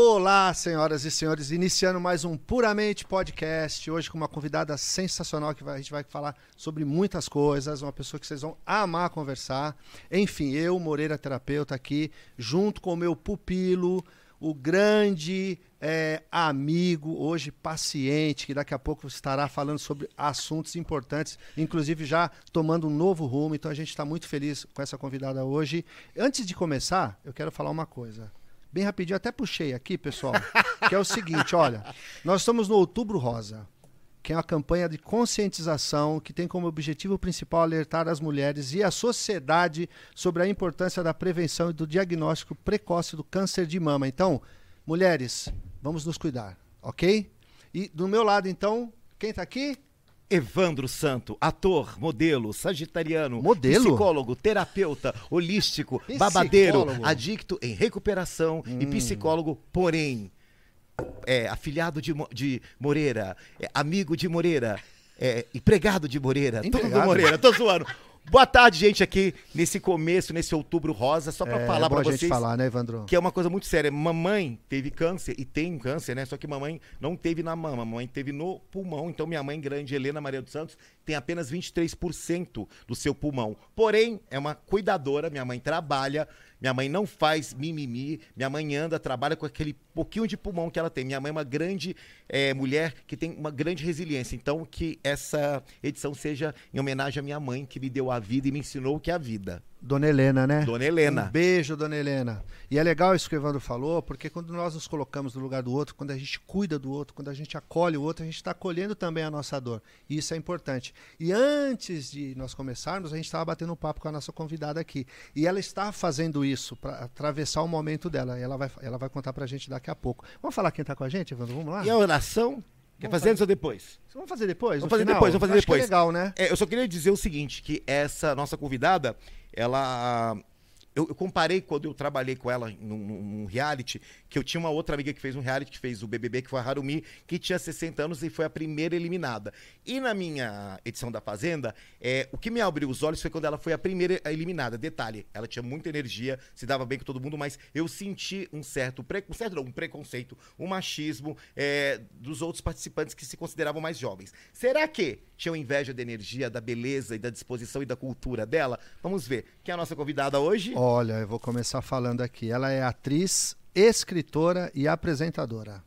Olá, senhoras e senhores, iniciando mais um Puramente Podcast, hoje com uma convidada sensacional que a gente vai falar sobre muitas coisas, uma pessoa que vocês vão amar conversar. Enfim, eu, Moreira Terapeuta, aqui, junto com o meu pupilo, o grande eh, amigo, hoje paciente, que daqui a pouco estará falando sobre assuntos importantes, inclusive já tomando um novo rumo, então a gente está muito feliz com essa convidada hoje. Antes de começar, eu quero falar uma coisa. Bem rapidinho, até puxei aqui, pessoal, que é o seguinte, olha, nós estamos no Outubro Rosa, que é uma campanha de conscientização que tem como objetivo principal alertar as mulheres e a sociedade sobre a importância da prevenção e do diagnóstico precoce do câncer de mama. Então, mulheres, vamos nos cuidar, ok? E do meu lado, então, quem tá aqui? Evandro Santo, ator, modelo, sagitariano, Modelo? psicólogo, terapeuta, holístico, Psicólogo? babadeiro, adicto em recuperação e Hum. psicólogo, porém, é, afiliado de, de Moreira, é, amigo de Moreira, é, empregado de Moreira, todo Empregado? Moreira, tô zoando. Boa tarde, gente, aqui nesse começo, nesse outubro rosa, só pra é, falar bom pra a gente vocês falar, né, Evandro? que é uma coisa muito séria. Mamãe teve câncer e tem câncer, né? Só que mamãe não teve na mama, mamãe teve no pulmão. Então minha mãe grande, Helena Maria dos Santos, tem apenas 23% do seu pulmão. Porém, é uma cuidadora, minha mãe trabalha, minha mãe não faz mimimi, minha mãe anda, trabalha com aquele pouquinho de pulmão que ela tem. Minha mãe é uma grande eh, mulher que tem uma grande resiliência. Então, que essa edição seja em homenagem à minha mãe, que me deu a vida e me ensinou o que é a vida. Dona Helena, né? Dona Helena. Um beijo, dona Helena. E é legal isso que o Evandro falou, porque quando nós nos colocamos no lugar do outro, quando a gente cuida do outro, quando a gente acolhe o outro, a gente está acolhendo também a nossa dor. E isso é importante. E antes de nós começarmos, a gente estava batendo um papo com a nossa convidada aqui. E ela está fazendo isso para atravessar o momento dela. E ela vai, ela vai contar para a gente daqui a pouco. Vamos falar quem está com a gente, Evandro? Vamos lá? E a oração? Quer fazer antes ou depois? Vamos fazer depois? Vamos fazer final? depois, vamos fazer Acho que depois. é legal, né? É, eu só queria dizer o seguinte, que essa nossa convidada, ela... Eu, eu comparei quando eu trabalhei com ela num, num- reality, que eu tinha uma outra amiga que fez um reality, que fez o BBB, que foi a Harumi, que tinha 60 anos e foi a primeira eliminada. E na minha edição da Fazenda, é, o que me abriu os olhos foi quando ela foi a primeira eliminada. Detalhe, ela tinha muita energia, se dava bem com todo mundo, mas eu senti um certo, pre, um certo não, um preconceito, um machismo é, dos outros participantes que se consideravam mais jovens. Será que tinham inveja da energia, da beleza e da disposição e da cultura dela? Vamos ver. Quem é a nossa convidada hoje? Olha, eu vou começar falando aqui. Ela é atriz, escritora e apresentadora.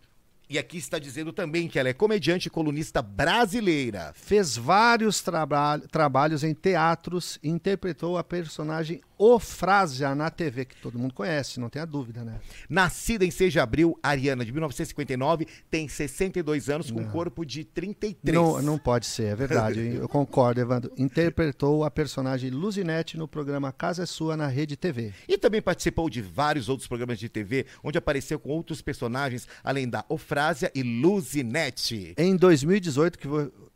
E aqui está dizendo também que ela é comediante e colunista brasileira. Fez vários traba trabalhos em teatros e interpretou a personagem Ofrásia na TV, que todo mundo conhece, não tem a dúvida, né? Nascida em 6 de abril, Ariana, de 1959, tem 62 anos, com um corpo de 33. Não, não pode ser, é verdade. eu concordo, Evandro. Interpretou a personagem Luzinete no programa Casa é Sua na Rede TV. E também participou de vários outros programas de TV, onde apareceu com outros personagens, além da Ofrásia e Luzinete. Em 2018, que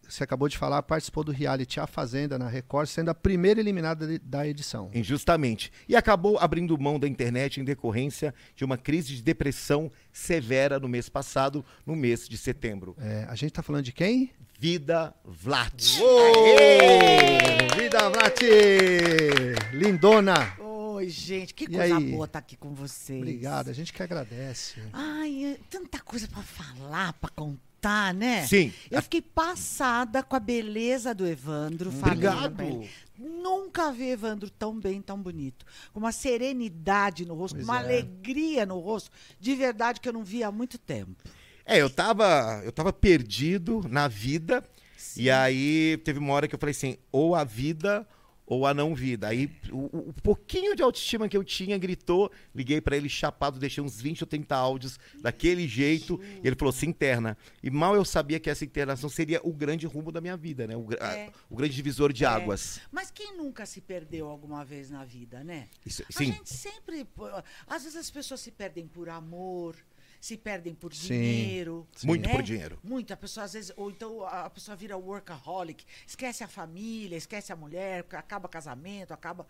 você acabou de falar, participou do reality A Fazenda na Record, sendo a primeira eliminada de- da edição. Injustamente. E acabou abrindo mão da internet em decorrência de uma crise de depressão severa no mês passado, no mês de setembro. É, a gente tá falando de quem? Vida Vlat. Ô, Vida Vlat! Lindona! Oi, gente, que coisa boa estar aqui com vocês. Obrigado, a gente que agradece. Ai, é tanta coisa pra falar, pra contar, né? Sim. Eu fiquei passada com a beleza do Evandro. falei Obrigado. Nunca vi Evandro tão bem, tão bonito. Com uma serenidade no rosto, Pois com uma é. alegria no rosto, de verdade que eu não via há muito tempo. É, eu tava, eu tava perdido na vida. E aí teve uma hora que eu falei assim, ou a vida ou a não vida. Aí o, o- pouquinho de autoestima que eu tinha gritou, liguei pra ele chapado, deixei uns 20 ou 30 áudios daquele jeito, e ele falou, se interna. E mal eu sabia que essa internação seria o grande rumo da minha vida, né? O, É. o grande divisor de É. águas. Mas quem nunca se perdeu alguma vez na vida, né? Isso- A sim. gente sempre. Às vezes as pessoas se perdem por amor, se perdem por Sim, dinheiro. Muito né? por dinheiro. Muito. A pessoa, às vezes, ou então a a pessoa vira workaholic, esquece a família, esquece a mulher, acaba casamento, acaba.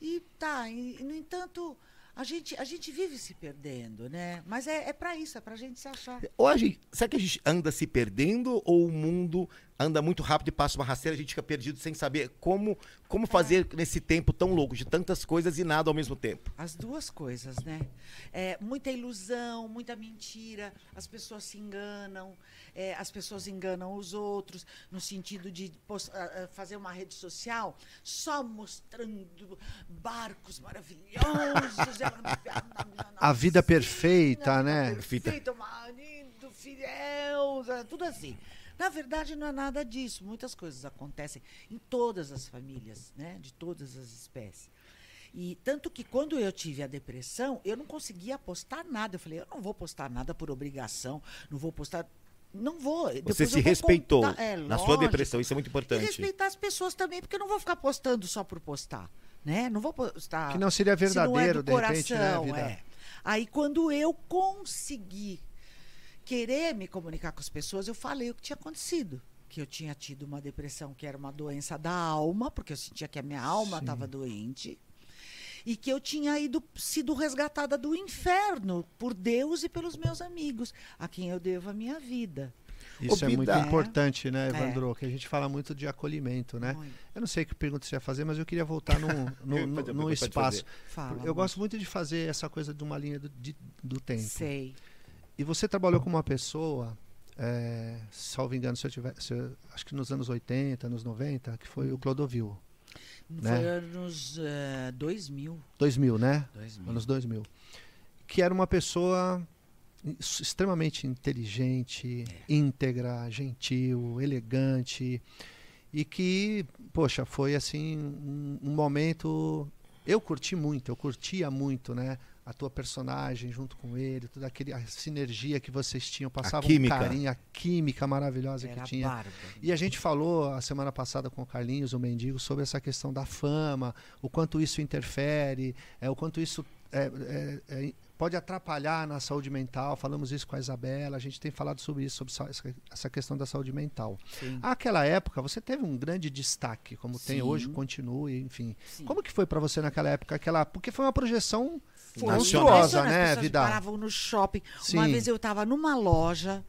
E tá, e, no entanto, a gente, a gente vive se perdendo, né? Mas é, é para isso, é pra gente se achar. Ou a gente, será que a gente anda se perdendo ou o mundo anda muito rápido e passa uma rasteira, a gente fica perdido sem saber como, como fazer nesse tempo tão louco, de tantas coisas e nada ao mesmo tempo. As duas coisas, né? É, muita ilusão, muita mentira, as pessoas se enganam, é, as pessoas enganam os outros, no sentido de fazer uma rede social só mostrando barcos maravilhosos. A vida perfeita, né? Perfeita, marido, fiel, é tudo assim. Na verdade, não é nada disso. Muitas coisas acontecem em todas as famílias, né? De todas as espécies. E tanto que quando eu tive a depressão, eu não conseguia postar nada. Eu falei, eu não vou postar nada por obrigação, não vou postar. Não vou. Você Depois se vou respeitou é, na sua lógico. depressão, isso é muito E importante. respeitar as pessoas também, porque eu não vou ficar postando só por postar. Né? Não vou postar. Que não seria se não é verdadeiro, do de repente, né, coração, vida? é. Aí quando eu consegui querer me comunicar com as pessoas, eu falei o que tinha acontecido. Que eu tinha tido uma depressão que era uma doença da alma, porque eu sentia que a minha alma estava doente. E que eu tinha ido, sido resgatada do inferno por Deus e pelos meus amigos, a quem eu devo a minha vida. Isso Ô, é muito importante, né, É. Evandro? Que a gente fala muito de acolhimento, né? Muito. Eu não sei que pergunta você ia fazer, mas eu queria voltar num, num, num pode espaço. Fala. Eu amor. gosto muito de fazer essa coisa de uma linha do, de- do tempo. Sei. E você trabalhou com uma pessoa, é, salvo engano, se eu tiver, se eu- acho que nos anos 80, anos 90, que foi o Clodovil. Né? Foi anos eh, 2000. 2000, né? 2000. Anos 2000. Que era uma pessoa ex- extremamente inteligente, É. íntegra, gentil, elegante. E que, poxa, foi assim um, um momento. Eu curti muito, eu curtia muito, né? A tua personagem junto com ele, toda aquele, a sinergia que vocês tinham, passava um carinho, a química maravilhosa Era que tinha. bárbaro. E a gente falou a semana passada com o Carlinhos, o Mendigo, sobre essa questão da fama, o quanto isso interfere, é, o quanto isso é, é, é, pode atrapalhar na saúde mental. Falamos isso com a Isabela, a gente tem falado sobre isso, sobre sa- essa- questão da saúde mental. Sim. Aquela época, você teve um grande destaque, como tem Sim. hoje, continua, enfim. Sim. Como que foi para você naquela época? Aquela, porque foi uma projeção monstruosa, né, As pessoas Vidal? paravam no shopping. Sim. Uma vez eu estava numa loja,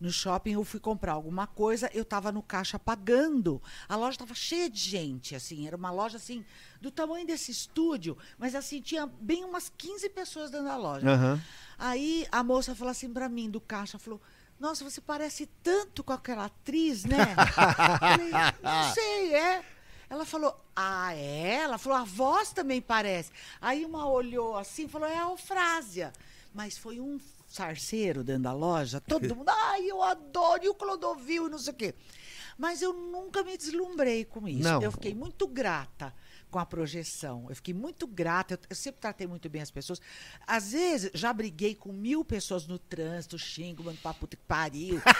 no shopping, eu fui comprar alguma coisa, eu estava no caixa pagando. A loja estava cheia de gente, assim, era uma loja assim, do tamanho desse estúdio, mas assim, tinha bem umas 15 pessoas dentro da loja. Aham. Aí a moça falou assim pra mim, do caixa, falou. Nossa, você parece tanto com aquela atriz, né? Falei, não sei, é. Ela falou, ah, é? Ela falou, a voz também parece. Aí uma olhou assim e falou, é a Eufrásia. Mas foi um sarceiro dentro da loja, todo mundo, ai, eu adoro, e o Clodovil, e não sei o quê. Mas eu nunca me deslumbrei com isso. Não. Eu fiquei muito grata com a projeção. Eu fiquei muito grata. Eu, eu sempre tratei muito bem as pessoas. Às vezes, já briguei com mil pessoas no trânsito, xingo, mando pra puta que pariu.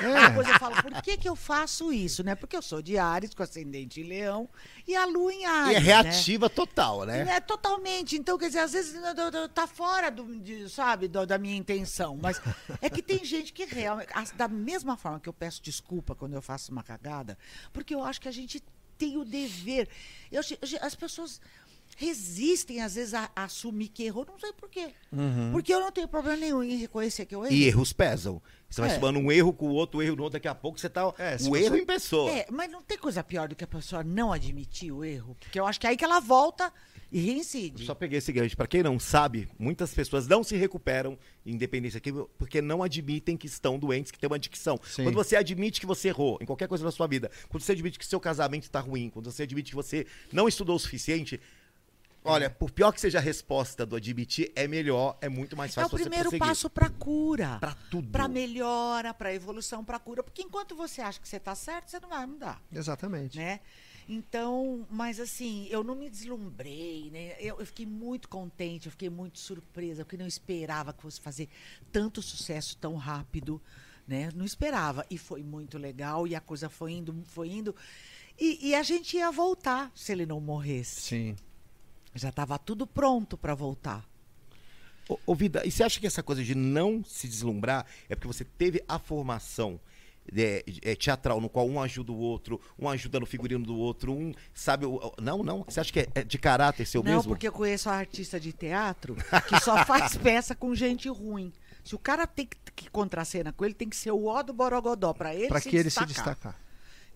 É. Depois eu falo, por que, que eu faço isso, né? Porque eu sou de Ares, com ascendente em Leão, e a lua em Ares. E é né? reativa total, né? É, totalmente. Então, quer dizer, às vezes tá fora do, de, sabe, do- da minha intenção. Mas é que tem gente que realmente. Da mesma forma que eu peço desculpa quando eu faço uma cagada, porque eu acho que a gente tem o dever. Eu as pessoas resistem, às vezes, a, a assumir que errou. Não sei por quê. Porque eu não tenho problema nenhum em reconhecer que eu errei. E erros pesam. Você vai É. somando um erro com o outro, um erro no outro, daqui a pouco você tá. É, o você- erro em pessoa. É, mas não tem coisa pior do que a pessoa não admitir o erro. Porque eu acho que é aí que ela volta e reincide. Eu Só peguei esse gancho. Pra quem não sabe, muitas pessoas não se recuperam em independência porque não admitem que estão doentes, que têm uma adicção. Sim. Quando você admite que você errou em qualquer coisa na sua vida, quando você admite que seu casamento está ruim, quando você admite que você não estudou o suficiente, olha, por pior que seja a resposta do admitir, é melhor, é muito mais É o fácil você primeiro prosseguir. passo para cura. Pra tudo. Para melhora, para evolução, para cura. Porque enquanto você acha que você está certo, você não vai mudar, Exatamente. né? Então, mas assim, eu não me deslumbrei, né? Eu, eu fiquei muito contente, eu fiquei muito surpresa, porque não esperava que fosse fazer tanto sucesso tão rápido, né? Não esperava. E foi muito legal, e a coisa foi indo, foi indo. E, e a gente ia voltar se ele não morresse. Sim. Já estava tudo pronto para voltar. Ô, ô, Vida, e você acha que essa coisa de não se deslumbrar é porque você teve a formação é, é, teatral, no qual um ajuda o outro, um ajuda no figurino do outro, um sabe. o- Não, não. Você acha que é, é de caráter seu não, mesmo? porque eu conheço a artista de teatro que só faz peça com gente ruim. Se o cara tem que, que contracena com ele, tem que ser o ó do Borogodó, pra ele Para se que ele se destacar. destacar.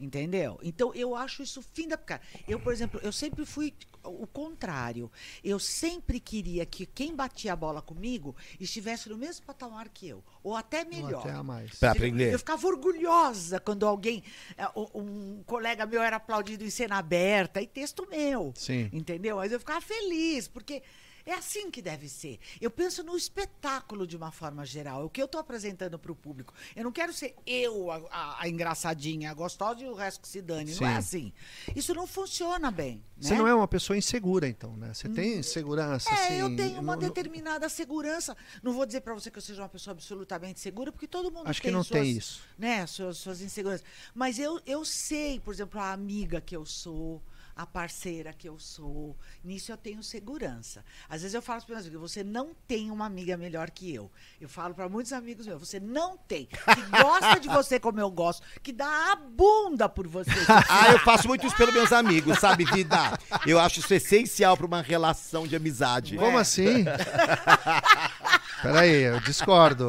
Entendeu? Então eu acho isso fim da cara. Eu, por exemplo, eu sempre fui o contrário. Eu sempre queria que quem batia a bola comigo estivesse no mesmo patamar que eu, ou até melhor. Até a mais. Pra Eu- aprender. Eu ficava orgulhosa quando alguém, eh, um um colega meu era aplaudido em cena aberta e texto meu. Sim. Entendeu? Mas eu ficava feliz, porque é assim que deve ser. Eu penso no espetáculo de uma forma geral, é o que eu estou apresentando para o público. Eu não quero ser eu a, a- a engraçadinha, a gostosa e o resto que se dane. Não é Sim. assim. Isso não funciona bem. Você né? não é uma pessoa insegura, então, né? Você tem segurança, É, assim... eu tenho uma no- determinada segurança. Não vou dizer para você que eu seja uma pessoa absolutamente segura, porque todo mundo Acho que tem não suas, tem isso. Né, suas, suas inseguranças. Mas eu, eu sei, por exemplo, a amiga que eu sou, a parceira que eu sou. Nisso eu tenho segurança. Às vezes eu falo para meus amigos, você não tem uma amiga melhor que eu. Eu falo para muitos amigos meus, você não tem. Que gosta de você como eu gosto, que dá a bunda por você. Ah, eu faço muito isso pelos meus amigos, sabe, vida? Eu acho isso essencial pra uma relação de amizade. Como É. assim? Peraí, eu discordo.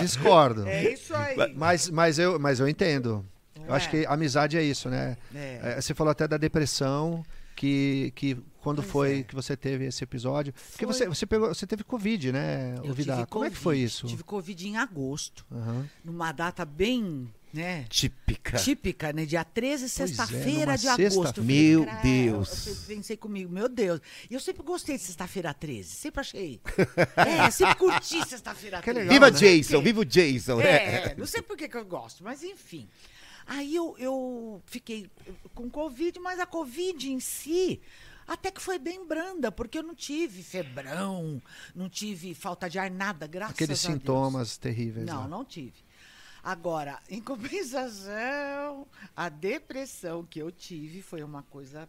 Discordo. É isso aí. Mas, mas, eu, mas eu entendo. Eu acho É. que amizade é isso, né? É. É, você falou até da depressão, que, que quando Pois foi é. que você teve esse episódio. Porque Foi. você, você, pegou, você teve Covid, né, Eu Vidal? tive Como é que Covid. foi isso? Tive Covid em agosto, Aham. numa data bem, né? Típica. Típica, né? Dia 13, é, sexta-feira numa de agosto. sexta- Eu falei, Meu "Cara", Deus. Eu pensei comigo, meu Deus. E eu sempre gostei de sexta-feira 13. Sempre achei. É, sempre curti sexta-feira Que 13. legal, Viva né? Jason, viva o Jason, né? É, não sei por que eu gosto, mas enfim. Aí eu, eu fiquei com Covid, mas a Covid em si até que foi bem branda, porque eu não tive febrão, não tive falta de ar, nada, graças Aqueles a Deus. sintomas terríveis. Não, né? não tive. Agora, em compensação, a depressão que eu tive foi uma coisa.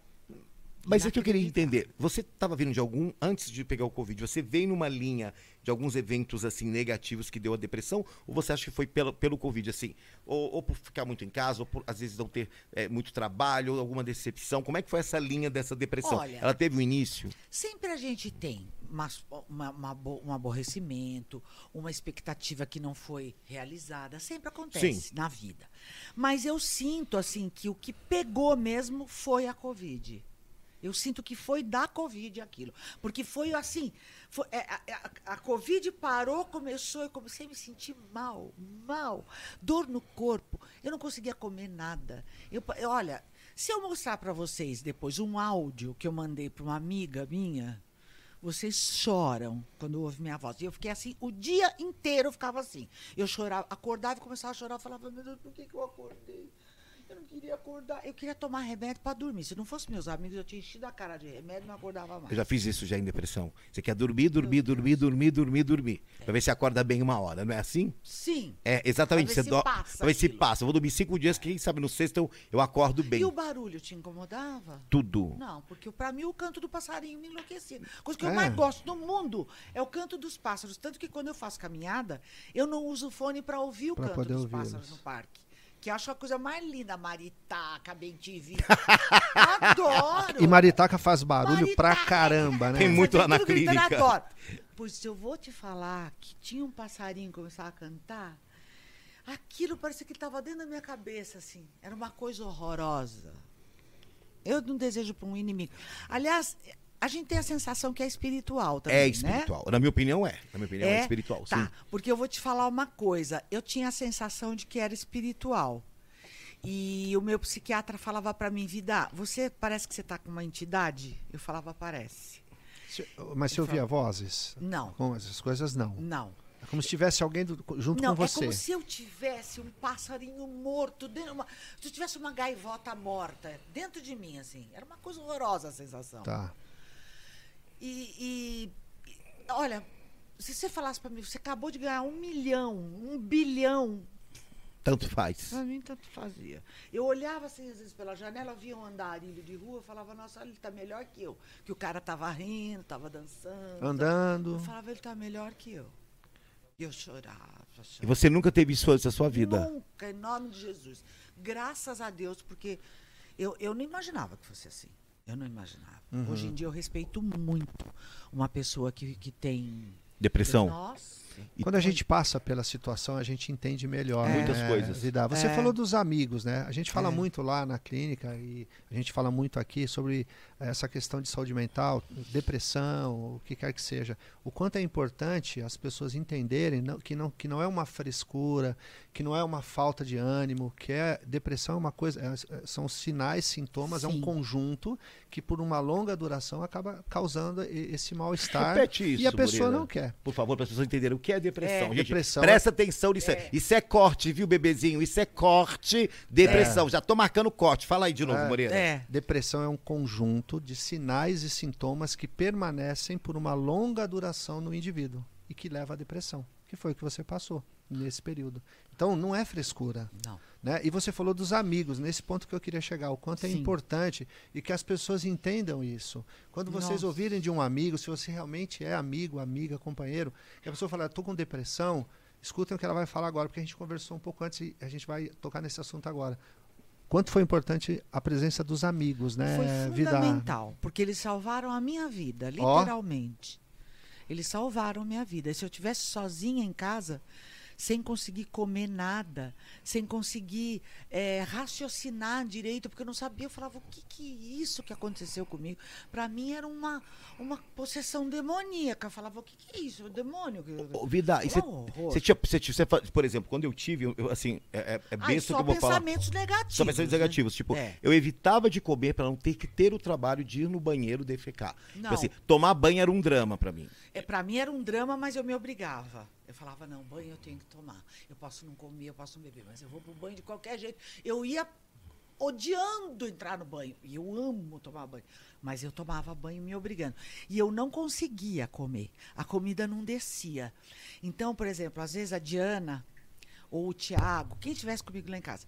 Mas é que eu queria entender. Você estava vindo de algum, antes de pegar o Covid, você veio numa linha de alguns eventos assim negativos que deu a depressão? Ou você acha que foi pelo, pelo Covid, assim? Ou, ou por ficar muito em casa, ou por às vezes não ter é, muito trabalho, ou alguma decepção? Como é que foi essa linha dessa depressão? Olha, Ela teve um início? Sempre a gente tem uma- uma bo- um aborrecimento, uma expectativa que não foi realizada. Sempre acontece Sim. na vida. Mas eu sinto assim que o que pegou mesmo foi a Covid. Eu sinto que foi da Covid aquilo. Porque foi assim. foi- é, a, a- a Covid parou, começou, eu comecei a me sentir mal, mal. Dor no corpo. Eu não conseguia comer nada. Eu, eu- olha, se eu mostrar para vocês depois um áudio que eu mandei para uma amiga minha, vocês choram quando ouvem minha voz. E eu fiquei assim, o dia inteiro eu ficava assim. Eu chorava, acordava e começava a chorar. Eu falava, meu Deus, por que, que eu acordei? Eu não queria acordar. Eu queria tomar remédio para dormir. Se não fosse meus amigos, eu tinha enchido a cara de remédio e não acordava mais. Eu já fiz isso já em depressão. Você quer dormir, dormir, dormir, dormir, dormir, dormir. Pra ver se acorda bem uma hora, não é assim? Sim. É, exatamente. Pra ver Você se do- passa pra ver se passa. Eu vou dormir cinco dias, quem sabe no sexto eu, eu acordo bem. E o barulho te incomodava? Tudo. Não, porque pra mim o canto do passarinho me enlouquecia. Coisa que É. eu mais gosto no mundo é o canto dos pássaros. Tanto que quando eu faço caminhada, eu não uso fone pra ouvir o Pra canto dos ouvi-los. pássaros no parque. Que acho a coisa mais linda, maritaca, bem-te-vi. Adoro! E Maritaca faz barulho pra Maritaca, caramba, né? Tem muito lá na gritando, clínica. adoro. Pois se eu vou te falar que tinha um passarinho que começava a cantar, aquilo parecia que estava dentro da minha cabeça, assim. Era uma coisa horrorosa. Eu não desejo para um inimigo. Aliás, a gente tem a sensação que é espiritual também, É né? espiritual. Na minha opinião, é. Na minha opinião, é, espiritual, Tá, sim. porque eu vou te falar uma coisa. Eu tinha a sensação de que era espiritual. E o meu psiquiatra falava para mim, Vida, você parece que você está com uma entidade? Eu falava, parece. Se- Mas você ouvia vozes? Não, Com essas coisas, não. não. É como se tivesse alguém do- junto Não, com é você. como se eu tivesse um passarinho morto, dentro, uma, se eu tivesse uma gaivota morta dentro de mim, assim. Era uma coisa horrorosa a sensação. Tá. E, e- e, olha, se você falasse para mim, você acabou de ganhar um milhão, um bilhão, Tanto faz. Pra mim, tanto fazia. Eu olhava assim, às vezes, pela janela, via um andarilho de rua, falava, nossa, ele tá melhor que eu. Que o cara tava rindo, tava dançando. Andando. Eu falava, ele tá melhor que eu. E eu chorava, E chorava. você nunca teve isso antes da sua vida? Nunca, em nome de Jesus. Graças a Deus, porque eu, eu não imaginava que fosse assim. Eu não imaginava. Uhum. Hoje em dia eu respeito muito uma pessoa que, que tem. Depressão? Nossa. E Quando a gente passa pela situação, a gente entende melhor. É. Muitas né, coisas. Vida. Você É. falou dos amigos, né? A gente fala É. muito lá na clínica e a gente fala muito aqui sobre essa questão de saúde mental, depressão, o que quer que seja. O quanto é importante as pessoas entenderem que, não, que não é uma frescura, que não é uma falta de ânimo, que é depressão é uma coisa, é- são sinais, sintomas, é um Sim. conjunto que por uma longa duração acaba causando esse mal-estar. Repete isso, e a pessoa Moreira. não quer. Por favor, para as pessoas entenderem o que é depressão. É. Gente, Depressão presta atenção nisso. É. Isso é corte, viu, bebezinho? Isso é corte, depressão. Já tô marcando corte. Fala aí de novo, É. Moreira. É. Depressão é um conjunto de sinais e sintomas que permanecem por uma longa duração no indivíduo e que leva à depressão, que foi o que você passou nesse período. Então não é frescura. Não. Né? E você falou dos amigos, nesse ponto que eu queria chegar, o quanto é Sim. importante e que as pessoas entendam isso. Quando vocês Nossa. ouvirem de um amigo, se você realmente é amigo, amiga, companheiro, que a pessoa fala, estou com depressão, escutem o que ela vai falar agora, porque a gente conversou um pouco antes e a gente vai tocar nesse assunto agora. Quanto foi importante a presença dos amigos, né, Foi Vida? fundamental, porque eles salvaram a minha vida, literalmente. Eles salvaram a minha vida. Se eu tivesse sozinha em casa, sem conseguir comer nada, sem conseguir eh, raciocinar direito, porque eu não sabia, eu falava, o que, que é isso que aconteceu comigo? Para mim era uma, uma possessão demoníaca. Eu falava, o que, que é isso? O demônio? Ô, Vida, você, tinha, você tinha- por exemplo, quando eu tive, eu- assim, é, é, é besta só que eu vou falar. pensamentos negativos. Só pensamentos né? negativos. Tipo, É. eu evitava de comer pra não ter que ter o trabalho de ir no banheiro defecar. Tipo assim, tomar banho era um drama pra mim. É, para mim era um drama, mas eu me obrigava. Eu falava, não, banho eu tenho que tomar. Eu posso não comer, eu posso não beber, mas eu vou pro banho de qualquer jeito. Eu ia odiando entrar no banho. E eu amo tomar banho. Mas eu tomava banho me obrigando. E eu não conseguia comer. A comida não descia. Então, por exemplo, às vezes a Diana ou o Tiago, quem estivesse comigo lá em casa,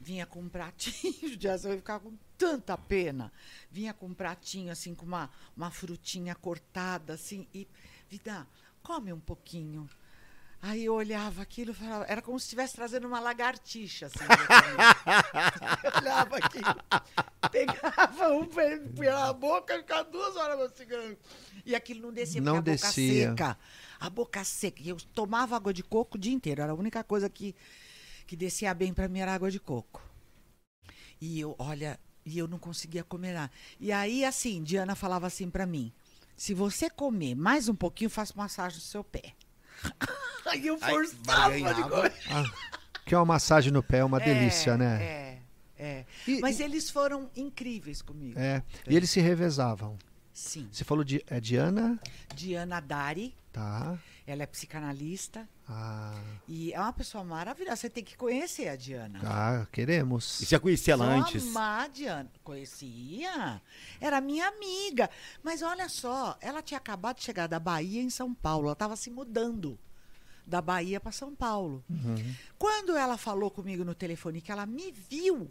vinha com um pratinho de ação, eu ficava com tanta pena. Vinha com um pratinho, assim, com uma, uma frutinha cortada, assim, e, vida, come um pouquinho. Aí eu olhava aquilo e falava, era como se estivesse trazendo uma lagartixa, assim. eu olhava aquilo, pegava um pe- pela boca, ficava duas horas mastigando. E aquilo não descia, Não porque a boca descia. seca. A boca seca. E eu tomava água de coco o dia inteiro. Era a única coisa que, que descia bem para mim era água de coco. E eu, olha, e eu não conseguia comer nada. E aí, assim, Diana falava assim para mim: se você comer mais um pouquinho, faço massagem no seu pé. aí eu forçava de comer. Ah, que uma massagem no pé é uma delícia, É, né? É, é. E- Mas eles foram incríveis comigo. É. E eles se revezavam. Sim. Você falou de é Diana, Diana Dari, tá? ela é psicanalista Ah, e é uma pessoa maravilhosa. Você tem que conhecer a Diana. ah, queremos. E você já conhecia ela antes? amar a Diana. Conhecia. Era minha amiga. Mas olha só, ela tinha acabado de chegar da Bahia em São Paulo. Ela estava se mudando da Bahia para São Paulo. Uhum. Quando ela falou comigo no telefone que ela me viu,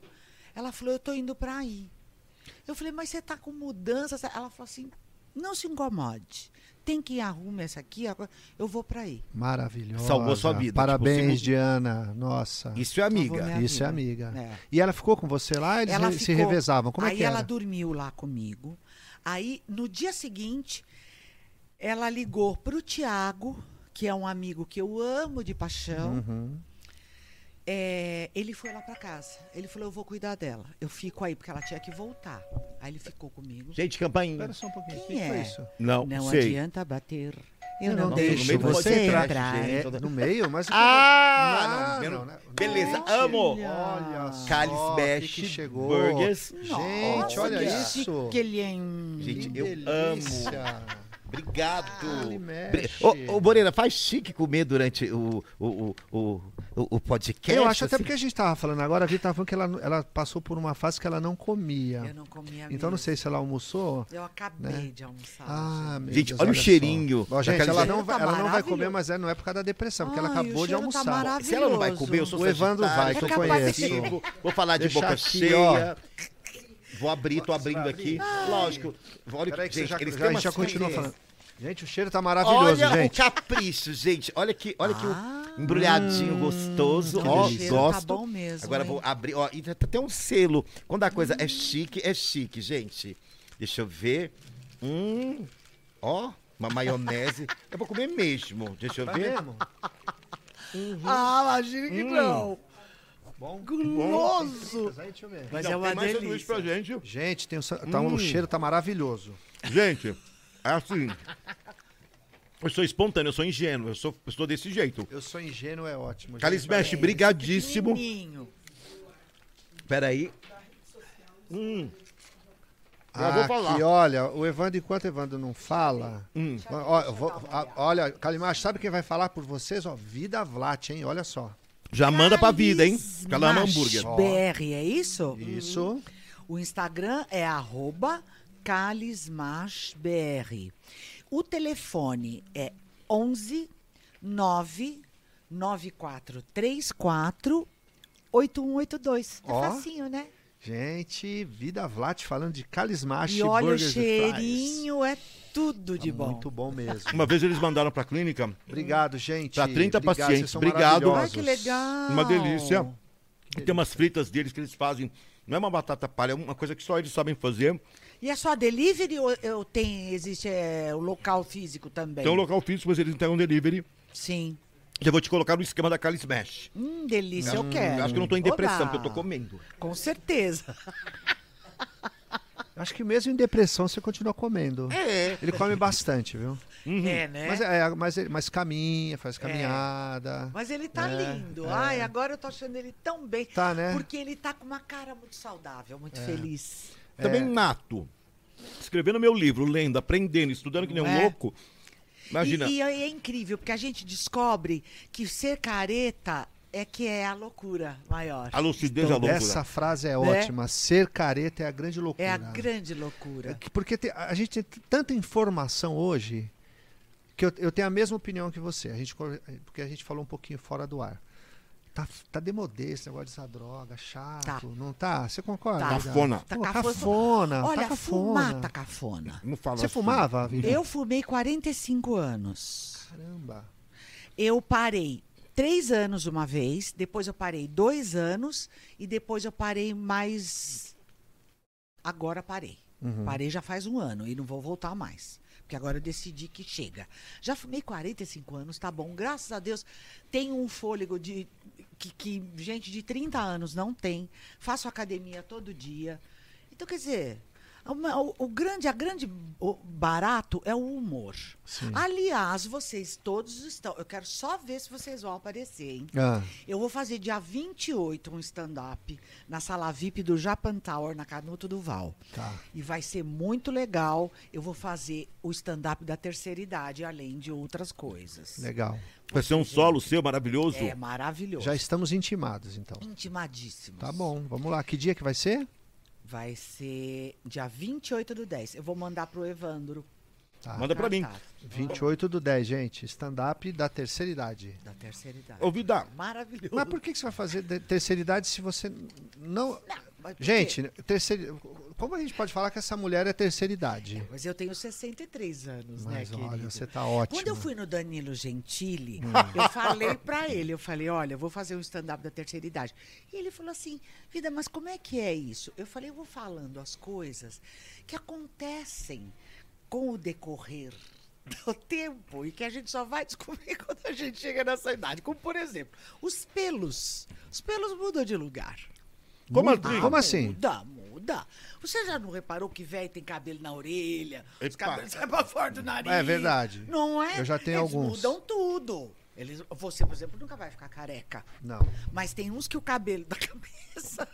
ela falou: Eu tô indo para aí. Eu falei: Mas você tá com mudança? Ela falou assim: Não se incomode. Tem que arrumar essa aqui, eu vou para aí. Maravilhosa. Salvou sua vida, Parabéns, tipo, Diana. Nossa. Isso é amiga. Minha Isso é amiga. É. E ela ficou com você lá? Eles ela se ficou- revezavam? Como aí é que ela era? dormiu lá comigo. Aí, no dia seguinte, ela ligou pro Tiago, que é um amigo que eu amo de paixão. Uhum. É, ele foi lá pra casa. Ele falou: Eu vou cuidar dela. Eu fico aí, porque ela tinha que voltar. Aí ele ficou comigo. Gente, campainha. Espera só um pouquinho. O Quem que foi é? isso? Não, Não sei. adianta bater. Eu, não, não deixo você entrar. gente. É, no meio? Mas... Ah! Não, não, não, né? Beleza, Gente, amo. Olha só Cali o Smash que que chegou. Burgers. Gente, olha isso. Que ele é um- Gente, Que eu delícia. Obrigado. Mesh. Ô, ô, Moreira, faz chique comer durante o, o, o, o, o, o podcast. Eu acho até assim? porque a gente tava falando agora, a Vitor tava falando que ela, ela passou por uma fase que ela não comia. Eu não comia Então não mesmo. sei se ela almoçou. Eu acabei né? de almoçar. Ah, gente. meu Gente, Deus, olha o só. cheirinho Ó, gente, ela não, tá ela não vai comer, mas é, não é por causa da depressão, porque ela acabou o de tá almoçar. maravilhoso. Se ela não vai comer, eu sou O Evandro vai, que eu É conheço. Vou falar de Deixa boca aqui, cheia. Vou abrir, tô abrindo aqui. Lógico. Olha Peraí que, que você gente, já, eles já, têm uma já continua falando. Gente, o cheiro tá maravilhoso, Olha gente. o capricho, gente. Olha que, olha que Ah. o embrulhadinho gostoso. que Ó, cheiro gosto. Tá bom mesmo. Agora hein? vou abrir, ó, e tem até um selo. Quando a coisa é chique, é chique, gente. Deixa eu ver. Hum, ó, uma maionese. Eu vou comer mesmo. Deixa eu ver. mesmo? Ah, imagina que não. Bom. Guloso. Aí, deixa eu ver. Mas Não, é uma tem delícia. pra gente. Gente, tem um, tá, um- Hum. o cheiro tá maravilhoso. Gente, assim. Eu sou espontâneo, eu sou ingênuo, eu sou, eu sou desse jeito. Eu sou ingênuo, é ótimo. gente. Calismesh, É, brigadíssimo. pequenininho. Peraí. Hum. Ah, vou falar. aqui, olha, o Evandro, enquanto o Evandro não fala. Hum. ó, eu vou- a- olha, Calimacho, sabe quem vai falar por vocês? Ó, Vida Vlat, hein? Olha só. Já manda pra vida, hein? Porque ela ama Calis hambúrguer. BR, é isso? Isso. O Instagram é arroba calismashbr. O telefone é 11 9 9434 8182. É Ó. facinho, né? Gente, Vida Vlat falando de Calismash E olha o cheirinho, é tudo de Tá bom. Muito bom mesmo. Uma vez eles mandaram pra clínica Obrigado, gente. Pra 30 Obrigado, pacientes. Obrigado. Ai, que legal. Uma delícia. e tem umas fritas deles que eles fazem. Não é uma batata palha, é uma coisa que só eles sabem fazer. E é só delivery ou, ou tem, existe é, o local físico também? Tem um local físico, mas eles entregam delivery. Sim. Já vou te colocar no esquema da Cali Smash. Hum, delícia, eu quero. Acho que eu não tô em depressão, Oba! porque eu tô comendo. Com certeza. Acho que mesmo em depressão você continua comendo. É. Ele come bastante, viu? É, né? Mas, é, mas, ele- mas caminha, faz caminhada. Mas ele tá É, lindo. é. Ai, agora eu tô achando ele tão bem. Tá, né? Porque ele tá com uma cara muito saudável, muito É. feliz. Também nato. Escrevendo meu livro, lendo, aprendendo, estudando que nem um é? louco. Imagina. E, e é incrível, porque a gente descobre que ser careta é que é a loucura maior. A lucidez é a loucura. Essa frase é ótima. Ser careta é a grande loucura. É a grande loucura. É que- Porque te- a gente tem tanta informação hoje que eu, eu tenho a mesma opinião que você. A gente, porque a gente falou um pouquinho fora do ar. Tá, tá demodê esse negócio dessa droga, chato, Tá. não tá? Você concorda? Tá. Aida? Cafona. Tá Pô, cafona. cafona, Olha, tá cafona. fumar tá cafona. Não fala Você assim. fumava, Vivi? Eu fumei 45 anos. Caramba. Eu parei três anos uma vez, depois eu parei dois anos e depois eu parei mais. Agora parei. Uhum. Parei já faz um ano e não vou voltar mais. Porque agora eu decidi que chega. Já fumei 45 anos, tá bom. Graças a Deus, tenho um fôlego de que, que gente de 30 anos não tem. Faço academia todo dia. Então, quer dizer, o, o grande, a grande o barato é o humor. Sim. Aliás, vocês todos estão. Eu quero só ver se vocês vão aparecer, hein? Ah, Eu vou fazer dia 28 um stand-up na sala VIP do Japan Tower, na Canuto do Val. tá. E vai ser muito legal. Eu vou fazer o stand-up da terceira idade, além de outras coisas. Legal. Vai ser um solo seu maravilhoso. É maravilhoso. Já estamos intimados, então. Intimadíssimos. Tá bom, vamos lá. Que dia que vai ser? Vai ser dia 28 do 10. Eu vou mandar pro Evandro. Tá. Manda pra mim. Cartaz 28 do 10, gente. Stand-up da terceira idade. Da terceira idade. Ô, Vida, Maravilhoso. Mas por que que você vai fazer terceira idade se você não. Não? Gente, terceira... como a gente pode falar que essa mulher é terceira idade? Mas eu tenho 63 anos, Mas né, olha, querido? você tá ótimo. Quando eu fui no Danilo Gentili, Hum. eu falei pra ele, eu falei, olha, eu vou fazer um stand-up da terceira idade. E ele falou assim, vida, mas como é que é isso? Eu falei, eu vou falando as coisas que acontecem com o decorrer do tempo e que a gente só vai descobrir quando a gente chega nessa idade. Como, por exemplo, os pelos. Os pelos mudam de lugar. Como Muda- assim? Como assim? Muda, muda. Você já não reparou que velho tem cabelo na orelha? Os Epa. cabelos saem pra fora do nariz. É verdade. Não é? Eu já tenho Eles alguns. mudam tudo. Eles, você, por exemplo, nunca vai ficar careca. Não. Mas tem uns que o cabelo da cabeça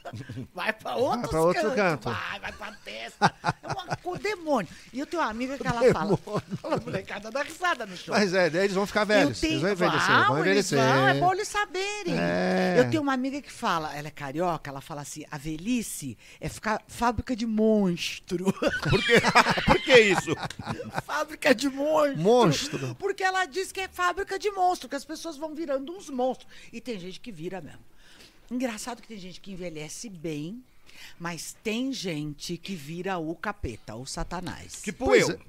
vai pra outros pra outro cantos. canto. Vai, vai pra testa. É uma, com demônio. E eu tenho uma amiga que ela fala. Fala, molecada dá risada no show. Mas é, eles vão ficar velhos. Eu Eles tenho, vão envelhecer. Vão, vão eles envelhecer. vão, é bom eles saberem. É. Eu tenho uma amiga que fala, ela é carioca, ela fala assim, a velhice é ficar fábrica de monstro. Por que, por que isso? fábrica de monstro. Monstro. Porque ela diz que é fábrica de monstro, que as pessoas vão virando uns monstros. E tem gente que vira mesmo. Engraçado que tem gente que envelhece bem, mas tem gente que vira o capeta, o satanás. Tipo Pois eu. é.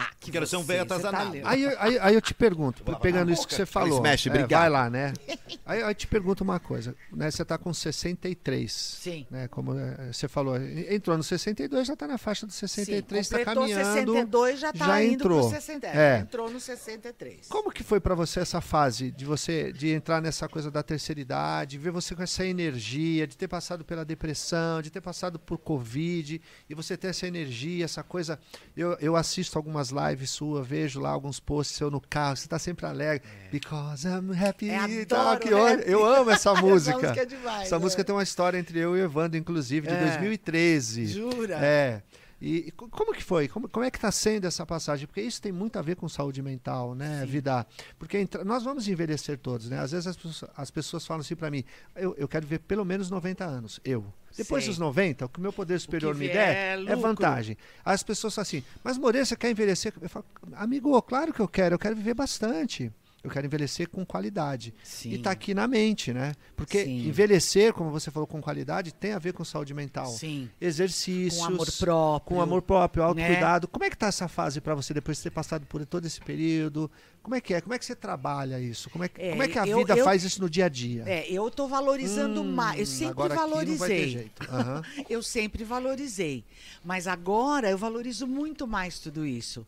Ah, que Quero ser um velho tá atazanado. lendo. Aí, aí, aí eu te pergunto, pegando isso boca. que você falou. Smash, é, vai lá, né? Aí, eu te pergunto uma coisa, né? Você tá com 63. Sim. Né, como é, você falou, entrou no 62, já tá na faixa do 63, Sim, tá completou caminhando. 62, já tá já indo entrou. pro 60. É. Entrou no 63. Como que foi pra você essa fase de você de entrar nessa coisa da terceira idade, ver você com essa energia, de ter passado pela depressão, de ter passado por covid e você ter essa energia, essa coisa. Eu, eu assisto algumas lives suas, vejo lá alguns posts seu no carro, você tá sempre alegre. Because I'm happy. É, adoro que eu, Happy. eu amo essa música. Essa música é demais. Essa né? música tem uma história entre eu e o Evandro, inclusive, de É. 2013. Jura? É. E co- como que foi? Como, como é que está sendo essa passagem? Porque isso tem muito a ver com saúde mental, né, Sim. Vida? Porque entra- nós vamos envelhecer todos, né? Às vezes as pessoas, as pessoas falam assim para mim, eu, eu quero ver pelo menos 90 anos, eu. Depois Sei. dos 90, o que o meu poder superior me der é é vantagem. As pessoas falam assim, mas Moreira, você quer envelhecer? Eu falo, amigo, claro que eu quero, eu quero viver bastante. Eu quero envelhecer com qualidade. Sim. E está aqui na mente, né? Porque Sim. envelhecer, como você falou, com qualidade, tem a ver com saúde mental Sim. exercícios, Com amor próprio. com amor próprio, né? autocuidado. Como é que tá essa fase para você depois de ter passado por todo esse período? Como é que é? Como é que você trabalha isso? Como é que, É, como é que a eu- vida eu- faz isso no dia a dia? É, eu tô valorizando Hum, mais. Eu sempre valorizei. Aham. Eu sempre valorizei. Mas agora eu valorizo muito mais tudo isso.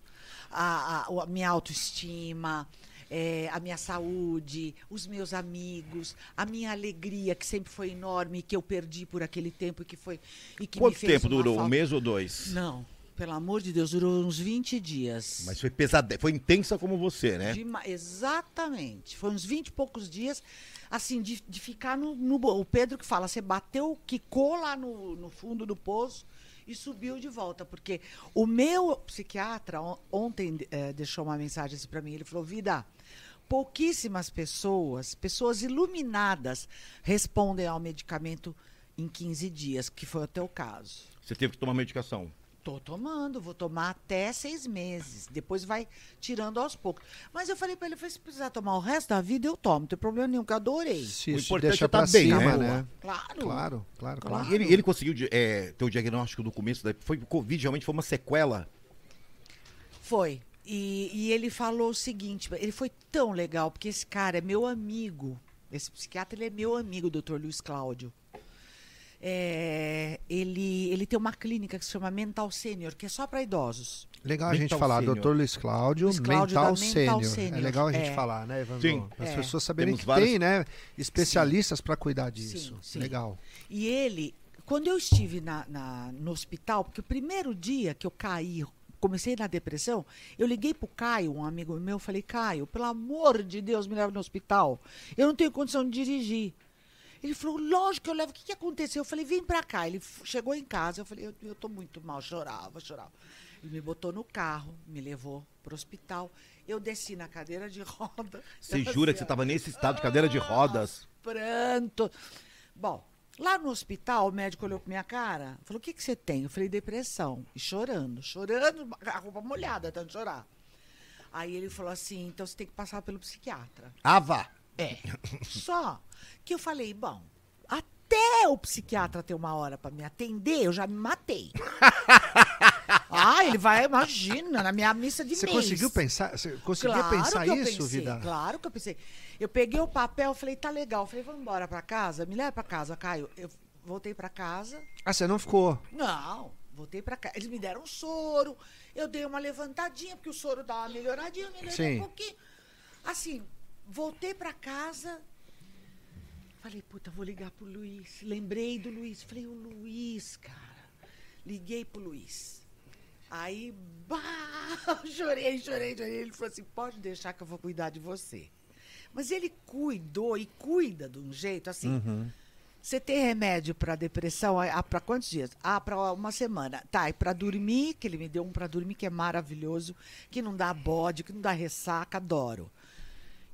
A, a- a minha autoestima, é, a minha saúde, os meus amigos, a minha alegria, que sempre foi enorme, que eu perdi por aquele tempo e que foi. E que me Quanto fez tempo durou? Um falta. mês ou dois? Não, pelo amor de Deus, durou uns 20 dias. Mas foi pesada, foi intensa como você, né? Dema- exatamente. Foi uns 20 e poucos dias, assim, de, de ficar no, no O Pedro que fala, você bateu, quicou lá no, no fundo do poço e subiu de volta. Porque o meu psiquiatra on- ontem eh, deixou uma mensagem assim para mim. Ele falou: Vida, pouquíssimas pessoas, pessoas iluminadas, respondem ao medicamento em 15 dias, que foi o teu caso. Você teve que tomar medicação. Tô tomando, vou tomar até seis meses. Depois vai tirando aos poucos. Mas eu falei pra ele, se precisar tomar o resto da vida, eu tomo. Não tem problema nenhum, que eu adorei. Se O importante deixa é tá bem, cima, né? Claro. Claro, claro, claro. Ele, ele conseguiu é, ter o diagnóstico do começo, da, foi o Covid, realmente foi uma sequela. Foi. E, e ele falou o seguinte, ele foi tão legal, porque esse cara é meu amigo. Esse psiquiatra, ele é meu amigo, o doutor Luiz Cláudio. É, ele, ele tem uma clínica que se chama Mental Senior, que é só para idosos. Legal a gente falar, Sênior. Dr. Luiz Cláudio, Luiz Cláudio Mental, Mental Sênior. É Sênior. legal a gente É. falar, né, Evandro? Sim. Para as É. pessoas saberem Temos que vários- tem, né, especialistas para cuidar disso. sim. Legal. E ele, quando eu estive na, na- no hospital, porque o primeiro dia que eu caí, comecei na depressão, eu liguei pro Caio, um amigo meu, falei, Caio, pelo amor de Deus, me leva no hospital. Eu não tenho condição de dirigir. Ele falou, lógico que eu levo. O que, que aconteceu? Eu falei, vem pra cá. Ele chegou em casa, eu falei, eu, eu tô muito mal, chorava, chorava. Ele me botou no carro, me levou pro hospital. Eu desci na cadeira de roda. Você jura assim, que você estava nesse estado de cadeira de rodas? pranto. Bom, lá no hospital, o médico olhou pra minha cara, falou: o que, que você tem? Eu falei, depressão. E chorando, chorando, a roupa molhada, tanto chorar. Aí ele falou assim: então você tem que passar pelo psiquiatra. Ava! É. Só que eu falei, bom, até o psiquiatra ter uma hora pra me atender, eu já me matei. ah, ele vai, imagina, na minha missa de Você mês. conseguiu pensar, você conseguia Claro pensar isso, pensei, vida? Claro que eu pensei. Eu peguei o papel, falei, tá legal. Falei, vamos embora pra casa? Me leva pra casa, Caio. Eu voltei pra casa. Ah, você não ficou. Não, voltei pra casa. Eles me deram um soro. Eu dei uma levantadinha, porque o soro dá uma melhoradinha, eu melhorei Sim. um pouquinho. Assim, voltei pra casa. Falei, puta, vou ligar pro Luiz. Lembrei do Luiz. Falei, o Luiz, cara. Liguei pro Luiz. Aí, bah, chorei, chorei, chorei. Ele falou assim: pode deixar que eu vou cuidar de você. Mas ele cuidou e cuida de um jeito assim. Você tem remédio para depressão? Ah, para quantos dias? Ah, para uma semana. Tá, e para dormir, que ele me deu um para dormir que é maravilhoso, que não dá bode, que não dá ressaca, adoro.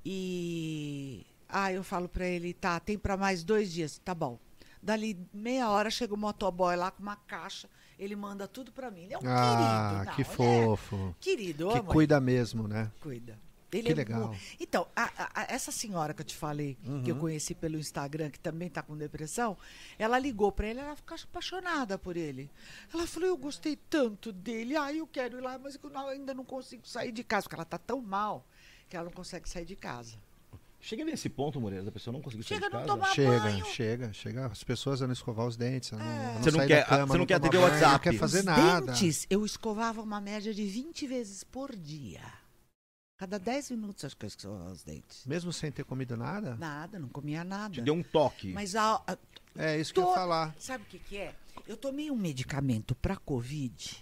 E ah, eu falo para ele, tá, tem para mais dois dias, tá bom. Dali meia hora chega o motoboy lá com uma caixa, ele manda tudo para mim. Ele é um Ah, querido, não, que é fofo. querido, eu Que cuida mesmo, né? Cuida. Ele Que é legal. Então, a- a- essa senhora que eu te falei, que eu conheci pelo Instagram, que também tá com depressão, ela ligou pra ele, ela ficou apaixonada por ele. Ela falou: Eu gostei tanto dele, ai, eu quero ir lá, mas eu ainda não consigo sair de casa, porque ela tá tão mal que ela não consegue sair de casa. Chega nesse ponto, Moreira, da pessoa não conseguiu sair Chega de a não casa. Chega, banho. chega, chega. As pessoas a não escovar os dentes, a não, a Você não quer- da cama, você não quer tomar atender o banho, Não WhatsApp. quer fazer Os nada. dentes, eu escovava uma média de 20 vezes por dia. Cada 10 minutos acho que eu escovava os dentes. Mesmo sem ter comido nada? Nada, não comia nada. Te deu um toque. Mas a, a- É isso que eu ia falar. Sabe o que, que é? Eu tomei um medicamento para Covid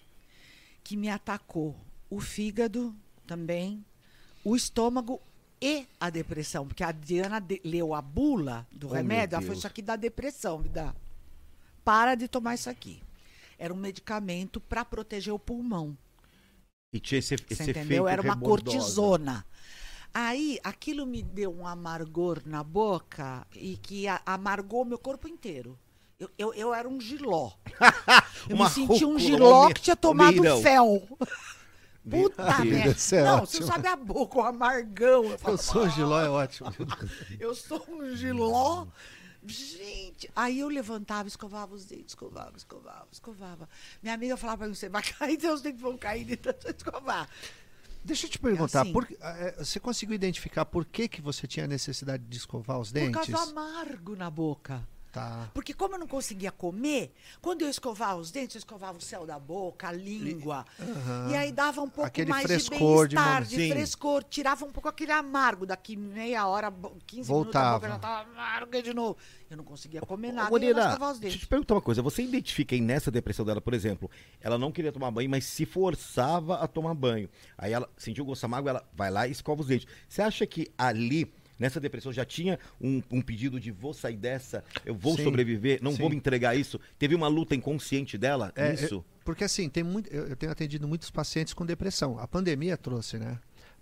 que me atacou o fígado também, o estômago e a depressão. Porque a Diana de- leu a bula do Oh, remédio, ela falou. Isso aqui dá depressão, me dá. Para de tomar isso aqui. Era um medicamento para proteger o pulmão. E tinha esse, Você esse entendeu? Era uma rebordosa. cortisona. Aí, aquilo me deu um amargor na boca e que a- amargou meu corpo inteiro. Eu, eu, eu era um giló. Eu me senti um giló que tinha tomado mirão. fel. Puta merda. é Não, ótimo. você sabe a boca, o amargão. Eu, Eu falo, sou o Giló, é ótimo. eu sou um giló. Gente, aí eu levantava, escovava os dentes, escovava, escovava, escovava. Minha amiga falava pra mim, você vai cair, seus dentes vão cair de tanto escovar. Deixa eu te perguntar, assim. por- eh, você conseguiu identificar por que, que você tinha necessidade de escovar os Por dentes? causa do amargo na boca. Tá. Porque como eu não conseguia comer, quando eu escovava os dentes, eu escovava o céu da boca, a língua. Aham. E aí dava um pouco Aquele mais frescor de de bem-estar, de, Sim. frescor. Tirava um pouco aquele amargo. Daqui meia hora, bo- 15 minutos, a Voltava. boca já estava amarga de novo. Eu não conseguia comer nada e eu Moreira, escovava os deixa eu dentes. te perguntar uma coisa. Você identifica aí nessa depressão dela, por exemplo, ela não queria tomar banho, mas se forçava a tomar banho. Aí ela sentiu o gosto amargo, ela vai lá e escova os dentes. Você acha que ali, nessa depressão, já tinha um, um pedido de vou sair dessa, eu vou Sim, sobreviver, não sim. vou me entregar a isso? Teve uma luta inconsciente dela É, nisso? eu- porque assim, tem muito, eu, eu tenho atendido muitos pacientes com depressão. A pandemia trouxe, né?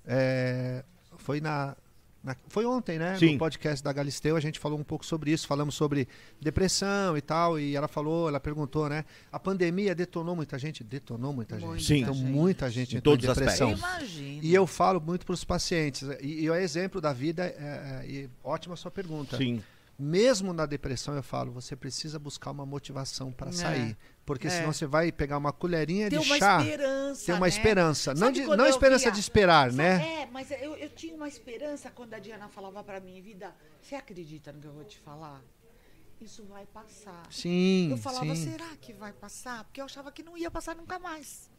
É, foi na, na- foi ontem, né? Sim. No podcast da Galisteu a gente falou um pouco sobre isso, falamos sobre depressão e tal, e ela falou, ela perguntou, né? A pandemia detonou muita gente, detonou muita gente. Muita Sim. Então gente. muita gente Em entrou em todos os depressão. Imagina. E eu falo muito para os pacientes, e, e o exemplo da vida, é, é, e ótima sua pergunta. Sim. Mesmo na depressão, eu falo, você precisa buscar uma motivação para É. sair. Porque É. senão você vai pegar uma colherinha Tem de uma chá. esperança. Tem uma né? esperança. Não, Sabe de- quando não esperança via- de esperar, né? É, mas eu, eu tinha uma esperança quando a Diana falava pra mim, vida, você acredita no que eu vou te falar? Isso vai passar. Sim, eu falava, sim. será que vai passar? Porque eu achava que não ia passar nunca mais.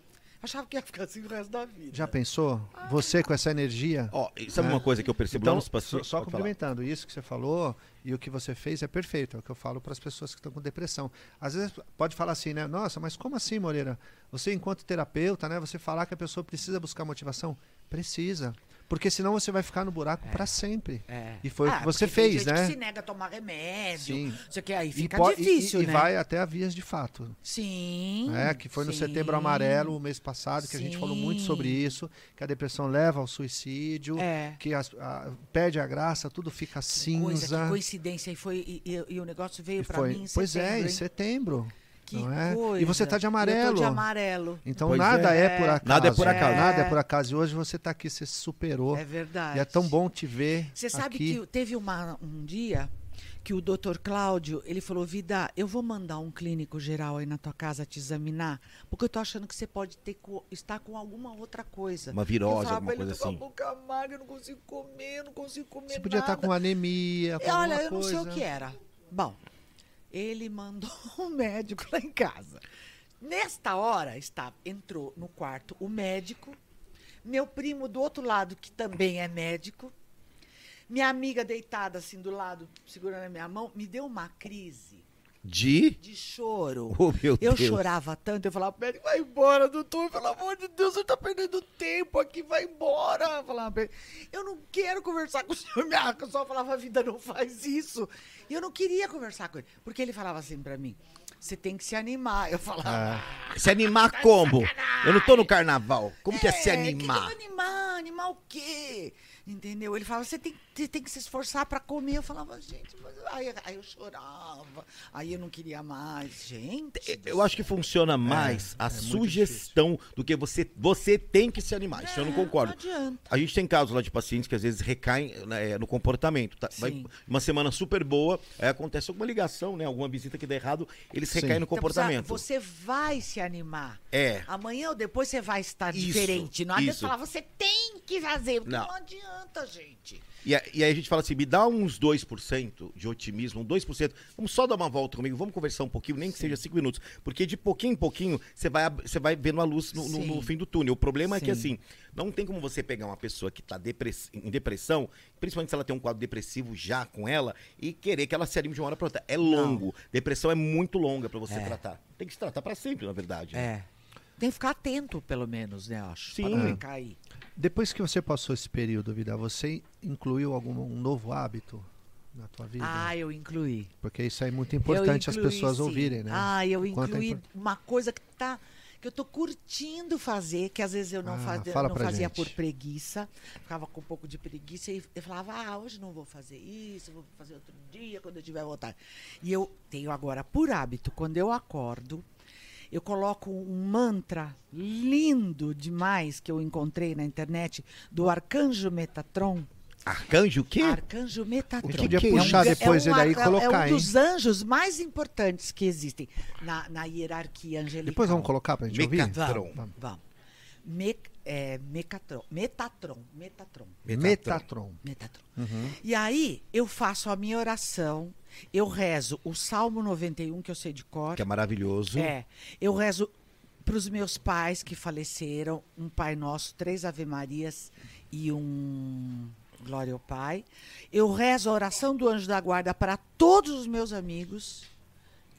Achava que ia ficar assim o resto da vida. Já pensou? Você com essa energia? Ó, e sabe É. uma coisa que eu percebo lá Então, nos só, pacientes? só falar. complementando, isso que você falou e o que você fez é perfeito. É o que eu falo para as pessoas que estão com depressão. Às vezes pode falar assim, né? Nossa, mas como assim, Moreira? Você, enquanto terapeuta, né? Você falar que a pessoa precisa buscar motivação? Precisa. Porque senão você vai ficar no buraco para sempre. É. E foi o Ah, que você fez, gente né? Que se nega a tomar remédio. Sim. Isso aqui aí E fica po- e- difícil, e, né? e vai até a vias de fato. Sim. né? Que foi no sim. Setembro Amarelo, o mês passado, que a gente falou muito Sim. sobre isso, que a depressão leva ao suicídio, É. que as- a- perde a graça, tudo fica Coisa, cinza. que coincidência. E, foi, e, e- e o negócio veio E pra foi- mim em pois setembro, é, em hein? Que não é? coisa. E você tá de Eu tô amarelo. de amarelo. Então Pois nada é. é. por acaso. Nada é por acaso. Nada é É. por acaso. E hoje você está aqui, você se superou. É verdade. E é tão bom te ver. Você sabe aqui. que teve uma, um dia que o doutor Cláudio, ele falou, Vida, eu vou mandar um clínico geral aí na tua casa te examinar, porque eu tô achando que você pode ter co- estar com alguma outra coisa. Uma virose, alguma ele, coisa eu tô assim. com a boca amarga, eu não consigo comer, eu não consigo comer Você podia estar nada. com anemia, com Olha, alguma eu não sei o coisa. que era. Bom, ele mandou um médico lá em casa. Nesta hora, está, entrou no quarto o médico, meu primo do outro lado, que também é médico, minha amiga deitada assim do lado, segurando a minha mão, me deu uma crise De? de choro. Oh, meu Eu Deus. chorava tanto, eu falava pro médico, vai embora, doutor, pelo amor de Deus, você tá perdendo tempo aqui, vai embora. Eu falava eu não quero conversar com o senhor, minha só falava, a vida não faz isso. E eu não queria conversar com ele, porque ele falava assim pra mim, você tem que se animar. Eu falava, Se animar como? Eu não tô no carnaval. Como que é se "É, animar? Que que eu vou animar? Animar o quê? Entendeu? Ele falava, você tem, você tem que se esforçar para comer. Eu falava, gente, mas... aí, aí eu chorava, aí eu não queria mais. Gente. Eu acho que funciona mais a é sugestão do que você. Você tem que se animar. Isso eu não É, concordo. Não adianta. A gente tem casos lá de pacientes que às vezes recaem né, no comportamento. tá? Vai uma semana super boa, aí acontece alguma ligação, né? Alguma visita que dá errado, eles Sim. recaem no Então, comportamento. você vai se animar. É. Amanhã ou depois você vai estar Isso, diferente. Não adianta falar, você tem que fazer. Porque Não. não, adianta, gente. E, a- e aí a gente fala assim, me dá uns 2% de otimismo, um 2%. Vamos só dar uma volta comigo, vamos conversar um pouquinho, nem que seja cinco minutos. Porque de pouquinho em pouquinho, você vai, você vai vendo a luz no, no- no Sim. fim do túnel. O problema é que, Sim. assim, não tem como você pegar uma pessoa que está em depressão, principalmente se ela tem um quadro depressivo já com ela, e querer que ela se anime de uma hora para outra. É longo. Depressão é muito longa para você É. tratar. Tem que se tratar para sempre, na verdade. né? É. Tem que ficar atento, pelo menos, né, acho. Sim. Não É. recair. Depois que você passou esse período, Vida, você incluiu algum um novo hábito na tua vida? Ah, eu incluí. Porque isso é muito importante eu as incluí, pessoas sim. ouvirem, né? Ah, eu é incluí impor- uma coisa que tá que eu tô curtindo fazer, que às vezes eu não, Ah, fazia, fala não fazia gente. por preguiça, ficava com um pouco de preguiça e eu falava, ah, hoje não vou fazer isso, vou fazer outro dia, quando eu tiver vontade. E eu tenho agora por hábito, quando eu acordo, eu coloco um mantra lindo demais que eu encontrei na internet do Arcanjo Metatron. Arcanjo o quê? Arcanjo Metatron. que podia É puxar gra- depois ele aí e ar- colocar, É um dos anjos mais importantes que existem na, na hierarquia angelical. Depois vamos colocar pra gente ouvir? Meca- Vamos, vamos. Me, é, Mecatron, Metatron, Metatron, Metatron. Metatron. Uhum. E aí eu faço a minha oração, eu rezo o Salmo 91, que eu sei de cor. Que é maravilhoso. É, eu rezo para os meus pais que faleceram, um Pai Nosso, três Ave Marias e um Glória ao Pai. Eu rezo a oração do Anjo da Guarda para todos os meus amigos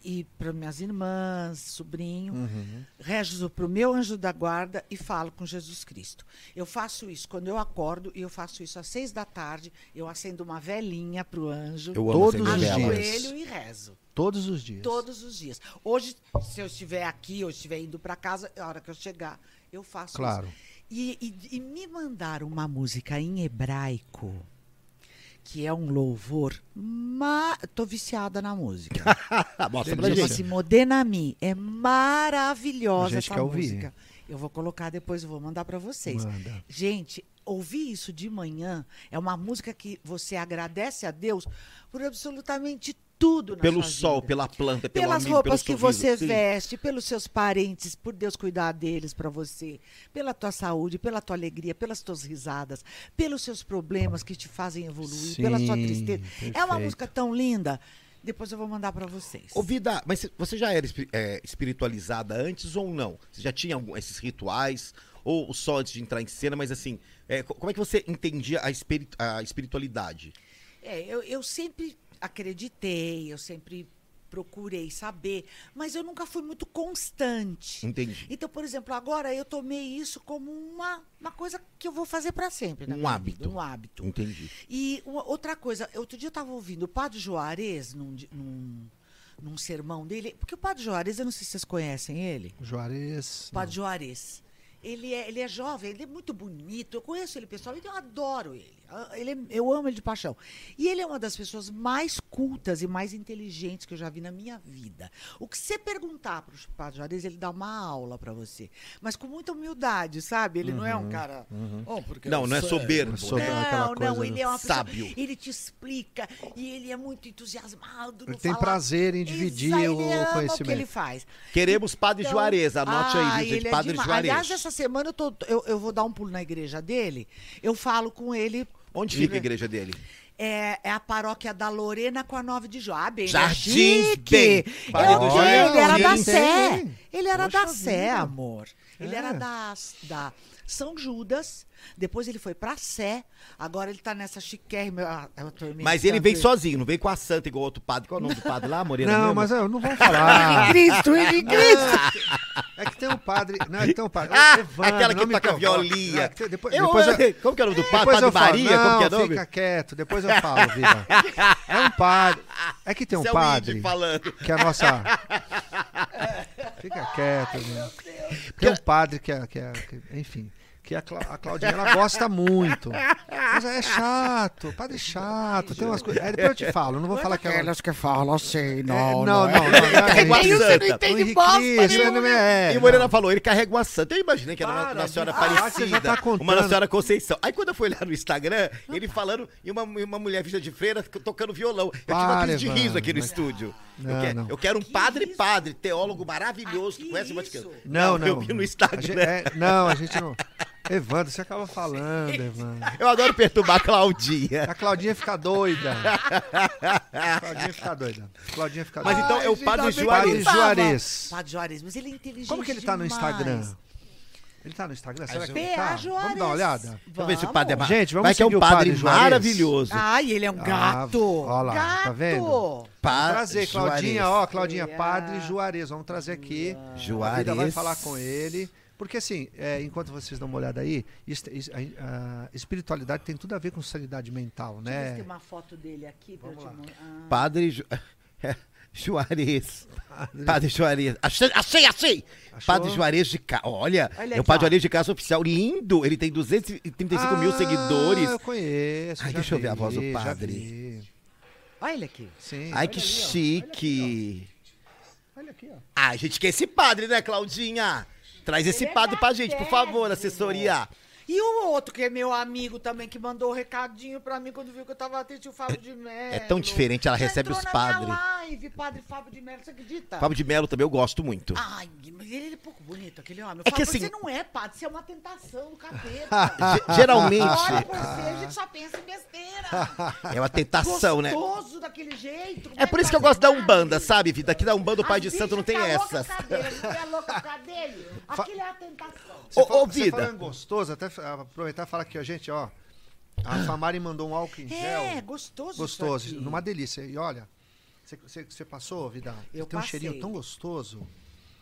e para minhas irmãs, sobrinho. Uhum. Rezo para o meu anjo da guarda e falo com Jesus Cristo. Eu faço isso quando eu acordo e eu faço isso às seis da tarde. Eu acendo uma velinha para o anjo, Eu Todos os dias. ajoelho e rezo. Todos os dias. Todos os dias. Hoje, se eu estiver aqui ou estiver indo para casa, a hora que eu chegar, eu faço Claro. isso. E, e- e me mandaram uma música em hebraico, que é um louvor. Ma... Tô viciada na música. Mostra pra gente. Modenami. É maravilhosa essa quer ouvir. música. Eu vou colocar depois, eu vou mandar para vocês. Manda. Gente, ouvir isso de manhã é uma música que você agradece a Deus por absolutamente tudo na Pelo sua sol, vida. pela planta, pelo pelas amigo, roupas pelo que sorriso. você Sim. veste, pelos seus parentes, por Deus cuidar deles para você, pela tua saúde, pela tua alegria, pelas tuas risadas, pelos seus problemas que te fazem evoluir, pela sua Sim, tristeza. É uma perfeito. música tão linda. Depois eu vou mandar para vocês. Ô, Vida, mas cê- você já era é, espiritualizada antes ou não? Você já tinha algum- esses rituais? Ou só antes de entrar em cena? Mas assim, é, co- como é que você entendia a, espiri- a espiritualidade? É, eu, eu sempre acreditei, eu sempre procurei saber, mas eu nunca fui muito constante. Entendi. Então, por exemplo, agora eu tomei isso como uma, uma coisa que eu vou fazer para sempre. Um hábito. vida, um hábito. Entendi. E uma- outra coisa, outro dia eu estava ouvindo o Padre Juarez num, num, num sermão dele, porque o Padre Juarez, eu não sei se vocês conhecem ele. Juarez. O Padre Juarez. Ele é, ele é jovem, ele é muito bonito. Eu conheço ele pessoalmente, eu adoro ele. Ah, ele é- eu amo ele de paixão. E ele é uma das pessoas mais cultas e mais inteligentes que eu já vi na minha vida. O que você perguntar para o Padre Juarez, ele dá uma aula para você. Mas com muita humildade, sabe? Ele não é um cara. "Oh, porque Não, não é sei." soberbo. Sob- né? Não, coisa não, ele é uma pessoa- sábio. ele te explica e ele é muito entusiasmado. Ele tem falar. prazer em dividir Isso o conhecimento. O que ele faz. Queremos Padre Então, Juarez. Anote ah, aí, de é Padre demais. Juarez. Aliás, essa semana eu, tô- eu- eu vou dar um pulo na igreja dele. Eu falo com ele. Onde fica a igreja dele? É, é a paróquia da Lorena com a 9 de. Ah, bem, ele é Jardins chique. bem. Eu ele era da Sé. Ele era Poxa da Sé, vida. amor. Ele É. era da, da São Judas. Depois ele foi pra Sé. Agora ele tá nessa chiquérrima. ah, eu tô me Mas ele vem sozinho, não vem com a santa igual outro padre. Qual é o nome do padre lá, Morena? Não, mesmo? mas eu não vamos falar. Cristo, ele Cristo. É que tem um padre. Não, é que tem um padre. Ah, Evandro, aquela que não toca violinha. Não, é que depois, Eu- depois eu, Como que é o nome do padre? depois Padre eu falo. Maria? como que é o Não, nome? fica quieto. Depois eu falo, vida. É um padre. É que tem um Esse é padre falando. que a nossa. Fica quieto, né? Tem um padre que é, que é- que- enfim, que a, Cla- a Claudinha ela gosta muito. Mas é chato, padre é chato, tem umas coisas. Aí depois eu te falo, não vou falar que ela. Aquelas que falam assim, É, não, não, não, é. não, não, é Carrega uma isso. santa. Você não O entende Henrique bosta Cristo, nenhuma. não é, E o Morena falou, ele carrega uma santa. Eu imaginei que era uma, Para uma senhora já parecida, tá uma Senhora Conceição. Aí quando eu fui olhar no Instagram, ele falando e uma, uma mulher vestida de freira tocando violão. Eu tive uma Para, crise de riso aqui no mas- estúdio. Não, eu, quero, não. eu quero um Que padre isso? padre, teólogo maravilhoso Ah, que que conhece o? Vaticano. Não, não. Eu vi no A Instagram. gente- é, não, a gente não. Evandro, você acaba falando, Evandro. Eu adoro perturbar a Claudinha. A Claudinha fica doida. A Claudinha fica doida. A Claudinha fica Mas doida. então é o padre ainda bem Padre Juarez. Juarez. Padre Juarez, mas ele é inteligente Como que ele tá no demais. Instagram? Ele tá no Instagram? Será que ele tá? Juarez. Vamos dar uma olhada? Eu ver se o padre é Vamos. Gente, vamos Vai que é um o padre, padre Juarez. maravilhoso. Ai, ele é um Ah, gato. ó lá, gato. tá vendo? Pa- Vamos trazer, Claudinha, Juarez. ó, Claudinha, É. Padre Juarez. Vamos trazer aqui. A Juarez. vida vai falar com ele. Porque assim, é, enquanto vocês dão uma olhada aí, a, a espiritualidade tem tudo a ver com sanidade mental, Deixa eu ver se né? tem uma foto dele aqui te Vamos lá. mostrar. Ah, Padre Ju... Juarez. Padre Juarez. Achei, achei, achei! Achou? Padre Juarez de Cá. Olha, Olha é o Padre. Juarez de Casa Oficial. Lindo! Ele tem 235 mil Ah, seguidores. Eu conheço. Ai, já deixa eu ver a vi, voz do padre. vi. Olha ele aqui. Sim. Ai, que chique. Olha aqui, ó. Ah, a gente quer esse padre, né, Claudinha? Traz esse Ele é padre pra gente, por favor, assessoria. E o outro, que é meu amigo também, que mandou um recadinho pra mim quando viu que eu tava assistindo o Fábio de Mello. é tão diferente, ela Já recebe os padres. Live, padre Fábio de Mello, você acredita? Fábio de Melo também eu gosto muito. Ai, mas ele é pouco bonito, aquele homem. Eu É falo, que "Mas assim- Você não é padre, você é uma tentação do capeta. Ge- Geralmente Olha por você, a gente só pensa em besteira. é uma tentação, né? Gostoso daquele jeito. É por isso que eu gosto da Umbanda, sabe, vida? Aqui da Umbanda o Pai de Santo não tem essas. Não é louca causa dele? Aquilo é a tentação. Você, Ô, fala- ô, você vida. falando gostoso, até aproveitar e falar aqui, ó, gente, ó. A Famari mandou um álcool em gel. É, gostoso Gostoso, isso aqui. numa delícia. E olha, você- passou, vida? Eu tem um passei. cheirinho tão gostoso.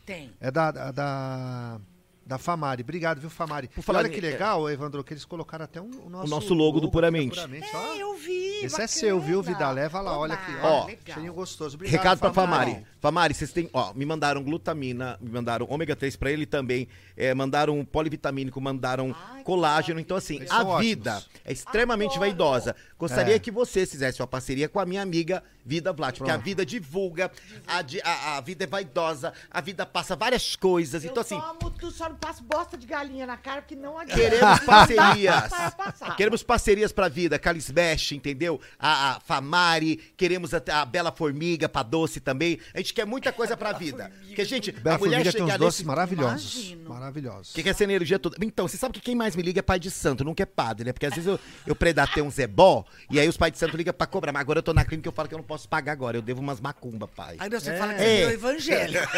Tem. É da, da, da, da Famari. Obrigado, viu, Famari? Por falar olha que legal, Evandro, que eles colocaram até um, o nosso, nosso logo do aqui, Puramente. ó. É, eu vi. Esse é bacana. seu, viu, Vida? Leva lá, olha aqui. Ó, legal. cheirinho gostoso. Obrigado, Recado pra Famari. Famari, vocês têm, ó, me mandaram glutamina, me mandaram ômega 3 pra ele também, é, mandaram polivitamínico, mandaram Ai, que colágeno. Então, assim, a são vida ótimos. é extremamente Adoro. vaidosa. Gostaria É. que vocês fizessem uma parceria com a minha amiga Vida Vlat, porque a vida divulga, a, a- a vida é vaidosa, a vida passa várias coisas. Eu Então, assim, tomo tudo, só não passo bosta de galinha na cara, porque não adianta. Queremos parcerias. Vai passar. Queremos parcerias pra vida. Calismesh, entendeu? A, a Famari. Queremos a, a Bela Formiga pra doce também. A gente quer muita coisa pra vida. Porque, gente, Bela a mulher Formiga tem uns doces nesse... maravilhosos. Imagino. Maravilhosos. Que quer essa energia toda. Então, você sabe que quem mais me liga é pai de santo, nunca é padre, né? Porque às vezes eu, eu predatei um zebó e aí os pais de santo ligam pra cobrar. Mas agora eu tô na clínica e eu falo que eu não posso pagar agora. Eu devo umas macumba, pai. Aí você É. fala que você É. virou evangélico.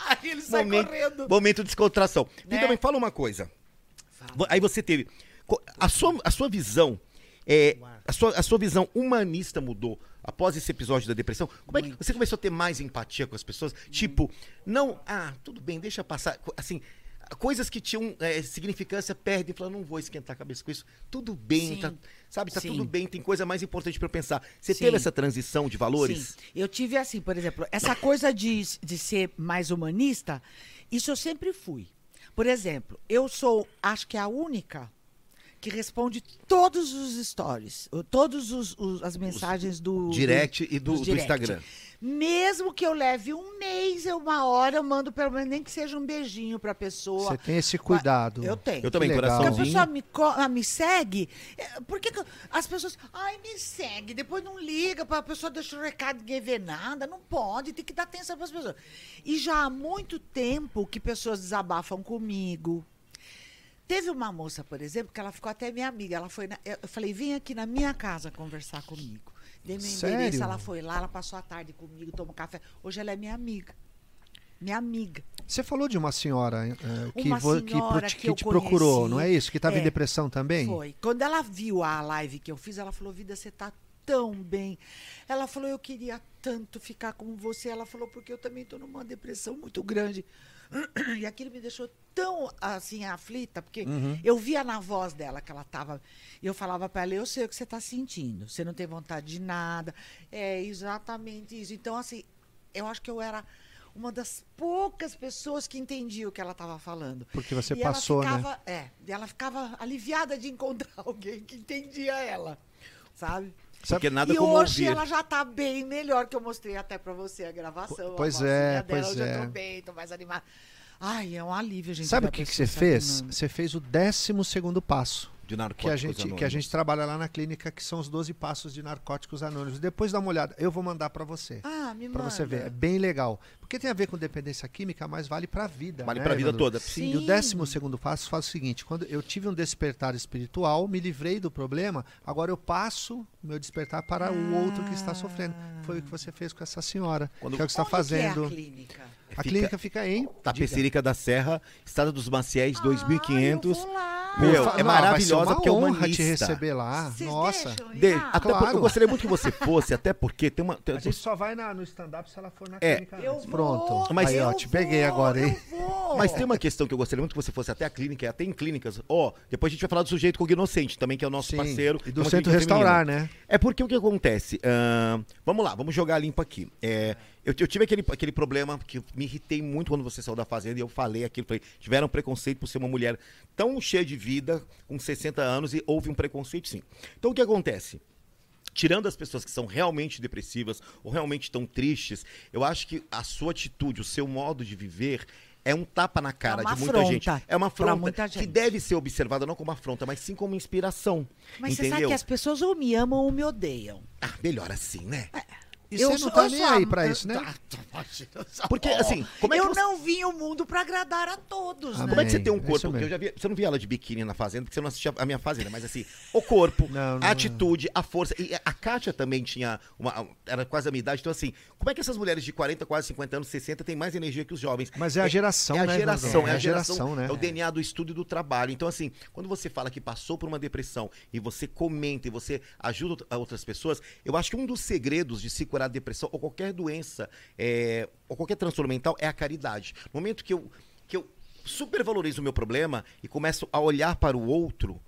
Aí ele sai momento, correndo. momento de descontração. Né? Vida, mãe, fala uma coisa. Vo- Aí você teve. A sua, a sua visão. É, a, sua, a sua visão humanista mudou após esse episódio da depressão? Como é que você começou a ter mais empatia com as pessoas? Tipo, não, ah, tudo bem, deixa passar. Assim, coisas que tinham é, significância perdem, falando, não vou esquentar a cabeça com isso. Tudo bem, Sim. tá, sabe, tá Sim. tudo bem, tem coisa mais importante pra eu pensar. Você Sim. teve essa transição de valores? Sim. Eu tive assim, por exemplo, essa coisa de, de ser mais humanista, isso eu sempre fui. Por exemplo, eu sou, acho que a única que responde todos os stories, os, os- as mensagens do direct e do- dos do direct. Instagram. Mesmo que eu leve um mês, eu, uma hora, eu mando pelo menos nem que seja um beijinho pra pessoa. Você tem esse cuidado. Eu tenho. Eu também, legal. Porque a pessoa me, ah, me segue, é, por que, as pessoas. Ai, me segue, depois não liga, para a pessoa deixa o recado, ninguém vê nada. Não pode, tem que dar atenção para as pessoas. E já há muito tempo que pessoas desabafam comigo. Teve uma moça, por exemplo, que ela ficou até minha amiga. Ela foi na- eu falei, vem aqui na minha casa conversar comigo. Dei meu Sério? endereço, ela foi lá, ela passou a tarde comigo, tomou café. Hoje ela é minha amiga. Minha amiga. Você falou de uma senhora eh, que, Uma que, senhora pro- que que eu te procurou, não é isso? Que estava em É. depressão também? Foi. Quando ela viu a live que eu fiz, ela falou: Vida, você tá tão bem. Ela falou: Eu queria tanto ficar com você. Ela falou: Porque eu também tô numa depressão muito grande. E aquilo me deixou tão assim aflita, porque Uhum. eu via na voz dela que ela tava. E eu falava para ela: Eu sei o que você tá sentindo. Você não tem vontade de nada. É exatamente isso. Então, assim, eu acho que eu era uma das poucas pessoas que entendia o que ela estava falando. Porque você e passou, ela né? ficava, É, e ela ficava aliviada de encontrar alguém que entendia ela, sabe? Porque nada e como hoje ouvir. ela já tá bem melhor, que eu mostrei até pra você a gravação. a Pois vozinha é, dela, pois hoje eu é. tô bem, tô mais animada. Ai, é um alívio, gente. Sabe o a que, que você se fez? Você fez o décimo segundo passo. De Que a, narcóticos gente, que a anônimos. gente trabalha lá na clínica, que são os 12 passos de narcóticos anônimos. Depois dá uma olhada. Eu vou mandar pra você. Ah, me Pra manda. você ver. É bem legal. Porque tem a ver com dependência química, mas vale pra vida. Vale né, pra vida Evandro? toda. Sim. E o décimo segundo passo faz o seguinte: quando eu tive um despertar espiritual, me livrei do problema, agora eu passo o meu despertar para o outro que está sofrendo. Foi o que você fez com essa senhora. Quando- que é o que você está fazendo. Que é a clínica? A Fica- clínica fica em. Tapecerica da Serra, Estrada dos Maciéis, Ah, 2500. eu vou lá. Meu, é Não, maravilhosa porque é uma honra humanista. te receber lá. Vocês Nossa. De- lá? até porque Claro. eu gostaria muito que você fosse, até porque tem uma. tem- A gente só vai na- no stand-up se ela for na É. clínica Eu antes. Pronto. Mas- Aí, ó, eu te peguei vou, agora, hein? Mas tem uma questão que eu gostaria muito que você fosse até a clínica, e até em clínicas. Ó, depois a gente vai falar do sujeito cognoscente também, que é o nosso Sim, parceiro. E do uma centro clínica feminina. restaurar, né? É porque o que acontece? Ahn, vamos lá, vamos jogar limpo aqui. É, eu, eu tive aquele, aquele problema que me irritei muito quando você saiu da fazenda e eu falei aquilo. Falei, tiveram preconceito por ser uma mulher tão cheia de vida, com 60 anos, e houve um preconceito sim. Então o que acontece? Tirando as pessoas que são realmente depressivas ou realmente estão tristes, eu acho que a sua atitude, o seu modo de viver é um tapa na cara uma de muita gente. É uma afronta que deve ser observada não como afronta, mas sim como inspiração. Mas você entendeu? sabe que as pessoas ou me amam ou me odeiam. Ah, melhor assim, né? E Eu você não tá nem aí a- pra isso, né? Porque, assim, como é que eu você- não vim ao mundo pra agradar a todos, Ah, né? Como é que você tem um É corpo? Porque mesmo. eu já vi, você não via ela de biquíni na fazenda, porque você não assistia a minha fazenda, mas assim, o corpo, Não, não, a atitude, a força. E a Kátia também tinha uma. Era quase a minha idade. Então, assim, como é que essas mulheres de 40, quase 50 anos, 60 têm mais energia que os jovens? Mas é a geração, é a né, geração, Evandro? é a geração, né? É o DNA do estudo e do trabalho. Então, assim, quando você fala que passou por uma depressão e você comenta e você ajuda out- a outras pessoas, eu acho que um dos segredos de se curar da depressão ou qualquer doença, é, ou qualquer transtorno mental, é a caridade. No momento que eu, que eu supervalorizo o meu problema e começo a olhar para o outro.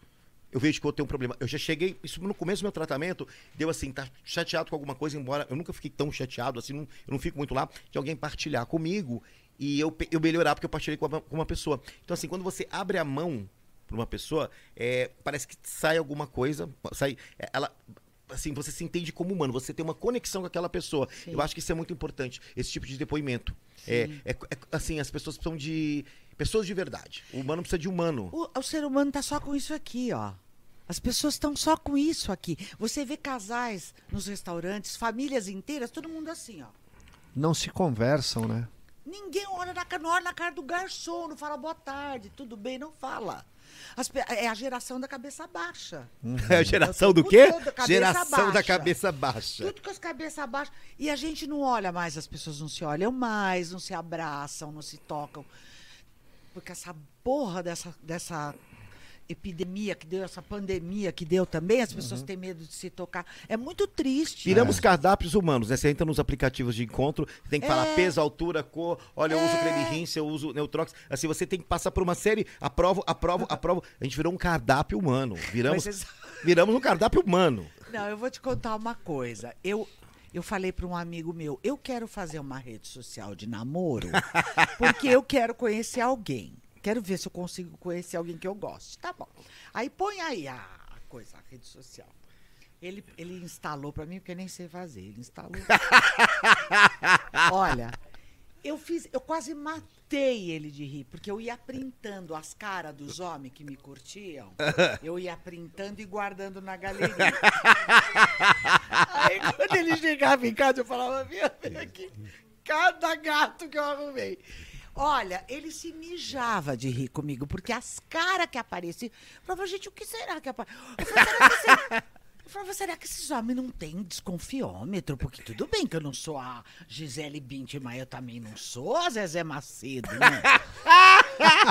Eu vejo que eu tenho um problema. Eu já cheguei, isso no começo do meu tratamento, deu assim, tá chateado com alguma coisa, embora eu nunca fiquei tão chateado, assim, não- eu não fico muito lá, de alguém partilhar comigo e eu, eu melhorar porque eu partilhei com uma, com uma pessoa. Então, assim, quando você abre a mão para uma pessoa, é, parece que sai alguma coisa, sai, ela, assim, você se entende como humano, você tem uma conexão com aquela pessoa. Sim. Eu acho que isso é muito importante, esse tipo de depoimento. É, é- é- assim, as pessoas precisam de pessoas de verdade. O humano precisa de humano. O, o ser humano tá só com isso aqui, ó. As pessoas estão só com isso aqui. Você vê casais nos restaurantes, famílias inteiras, todo mundo assim, ó. Não se conversam, né? Ninguém olha na, não olha na cara do garçom, não fala boa tarde, tudo bem, não fala. As é a geração da cabeça baixa. É a geração do quê? da cabeça Geração da baixa. cabeça baixa. Tudo com as cabeças baixas. E a gente não olha mais, as pessoas não se olham mais, não se abraçam, não se tocam. Porque essa porra dessa, dessa epidemia que deu, essa pandemia que deu também, as pessoas Uhum. têm medo de se tocar. É muito triste. Viramos cardápios humanos, né? Você entra nos aplicativos de encontro, tem que falar É. peso, altura, cor, olha, eu uso É. creme rinse, eu uso Neutrox. Assim, você tem que passar por uma série, aprovo, aprovo, aprovo. A gente virou um cardápio humano. Viramos, vocês- viramos um cardápio humano. Não, eu vou te contar uma coisa. Eu, eu falei para um amigo meu, eu quero fazer uma rede social de namoro, porque eu quero conhecer alguém. Quero ver se eu consigo conhecer alguém que eu goste. Tá bom. Aí põe aí a coisa, a rede social. Ele, ele instalou para mim, porque eu nem sei fazer. Ele instalou. Olha, eu fiz, eu quase matei ele de rir, porque eu ia printando as caras dos homens que me curtiam. Eu ia printando e guardando na galeria. Aí quando ele chegava em casa, eu falava, meu, vem aqui, cada gato que eu arrumei. Olha, ele se mijava de rir comigo, porque as caras que apareciam. Eu falava, gente, o que será que aparece? Eu falava, será que esses homens não têm desconfiômetro? Porque tudo bem que eu não sou a Gisele Bündchen, mas eu também não sou a Zezé Macedo, né?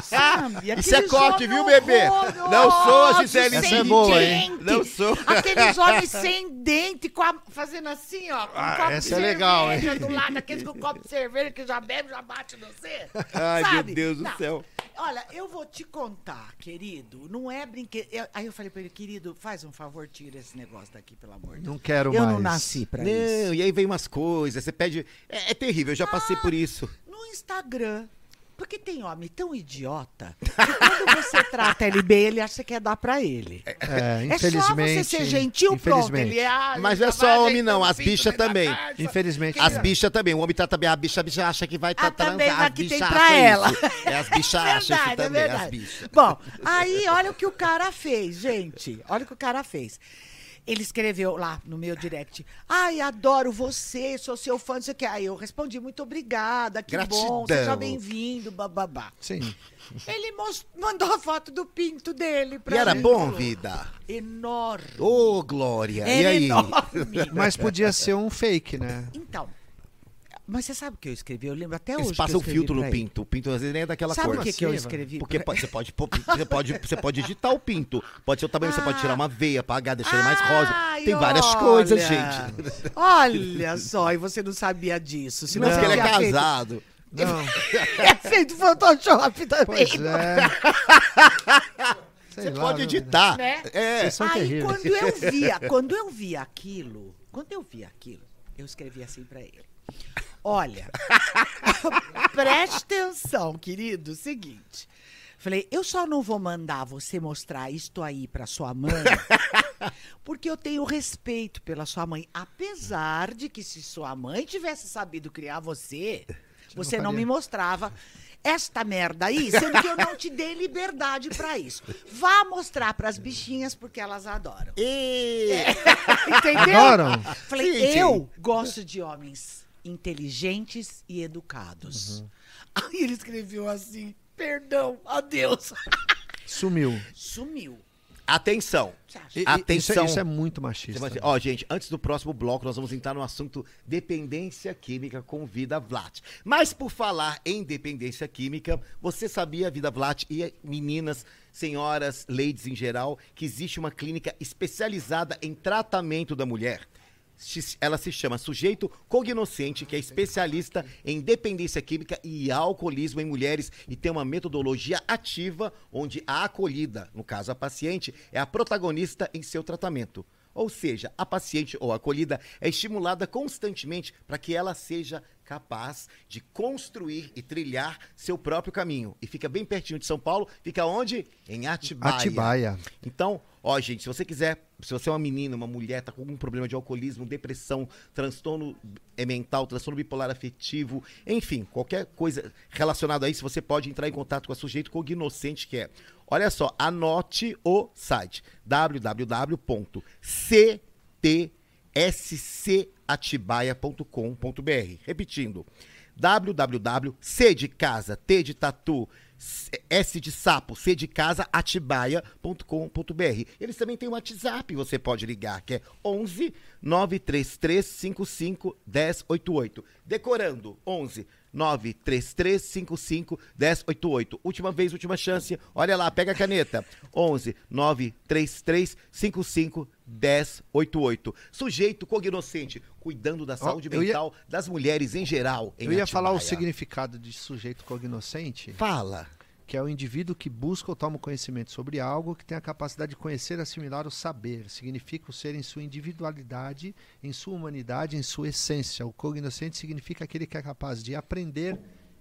Sabe? Isso é corte, viu, bebê? Não sou a Gisele Essa é boa, hein? Não sou. Aqueles homens sem dente, com a- fazendo assim, ó. Com Ah, copo essa de é legal, hein? do lado, aqueles com copo de cerveja que já bebe, já bate no você. Ai, sabe? meu Deus do Não. céu. Olha, eu vou te contar, querido. Não é brinquedo. Eu- aí eu falei pra ele, querido, faz um favor, tira esse negócio daqui, pelo amor de Deus. Não quero eu mais. não nasci pra Não, isso. e aí vem umas coisas, você pede. É, é terrível, eu já passei por isso. No Instagram. Porque tem homem tão idiota que quando você trata ele bem, ele acha que quer dar pra ele. É, É só infelizmente. você ser gentil, pronto. Ele, ah, Mas já não é só homem, não, as bichas também. Infelizmente. As bichas também. O homem trata bem a bicha, a bicha acha que vai estar Ah, também, transando. mas As que tem bichas pra acham ela. isso. É, as bichas acham isso é também, as verdade. bichas. Bom, aí olha o que o cara fez, gente. Olha o que o cara fez. Ele escreveu lá no meu direct. Ai, adoro você, sou seu fã, não sei o que. Aí eu respondi, muito obrigada, que bom, Gratidão. seja bem-vindo, bababá. Sim. Ele mandou a foto do pinto dele pra E era mim. bom, vida? Enorme. Ô, Glória. E Era aí? enorme. Mas podia ser um fake, né? Então, mas você sabe o que eu escrevi? Eu lembro até Eles hoje que passam eu um escrevi filtro no pinto. O pinto às vezes nem é daquela Sabe cor. o que, que eu escrevi? Porque você pode, você pode, você pode editar o pinto. Pode ser o tamanho, você pode tirar uma veia, apagar, deixar ele mais rosa. Tem várias olha. coisas, gente. Olha só, e você não sabia disso. Se Não, você porque ele é tinha feito- casado. Não. É feito Photoshop também. Pois é. Sei Você lá, pode viu? Né? editar. É. Aí terríveis. quando eu via, quando eu via aquilo, quando eu via aquilo, eu escrevi assim pra ele. Olha, preste atenção, querido, seguinte. Falei, eu só não vou mandar você mostrar isto aí pra sua mãe, porque eu tenho respeito pela sua mãe. Apesar de que se sua mãe tivesse sabido criar você, você não faria. me mostrava esta merda aí, sendo que eu não te dei liberdade pra isso. Vá mostrar pras bichinhas porque elas adoram. E... Entendeu? Adoram? Falei, Gente. eu gosto de homens inteligentes e educados. Aí ele escreveu assim: perdão, adeus. Sumiu. Sumiu. Atenção. E- Atenção. Isso, é- isso é muito machista. dizer, Ó, gente, antes do próximo bloco, nós vamos entrar no assunto dependência química com Vida Vlat. Mas por falar em dependência química, você sabia, Vida Vlat e meninas, senhoras, ladies em geral, que existe uma clínica especializada em tratamento da mulher? Ela se chama Sujeito Cognoscente, que é especialista em dependência química e alcoolismo em mulheres e tem uma metodologia ativa onde a acolhida, no caso a paciente, é a protagonista em seu tratamento. Ou seja, a paciente ou acolhida é estimulada constantemente para que ela seja capaz de construir e trilhar seu próprio caminho. E fica bem pertinho de São Paulo, fica onde? Em Atibaia. Atibaia. Então, ó, gente, se você quiser, se você é uma menina, uma mulher, tá com algum problema de alcoolismo, depressão, transtorno eh, mental, transtorno bipolar afetivo, enfim, qualquer coisa relacionada a isso, você pode entrar em contato com a sujeito cognoscente que é. Olha só, anote o site www.ctscatibaia.com.br. Repetindo, www.c de casa, t de tatu, S de sapo, C de casa, atibaia.com.br. Eles também têm um WhatsApp, você pode ligar, que é 11 933 55 1088. Decorando, 11 933 55 1088. Última vez, última chance. Olha lá, pega a caneta. 11 933 55 1088. Sujeito cognoscente, cuidando da saúde ia- mental das mulheres em geral. em Eu ia falar o Atibaia. significado de sujeito cognoscente, Fala. que é o indivíduo que busca ou toma conhecimento sobre algo que tem a capacidade de conhecer assimilar o saber. Significa o ser em sua individualidade, em sua humanidade, em sua essência. O cognoscente significa aquele que é capaz de aprender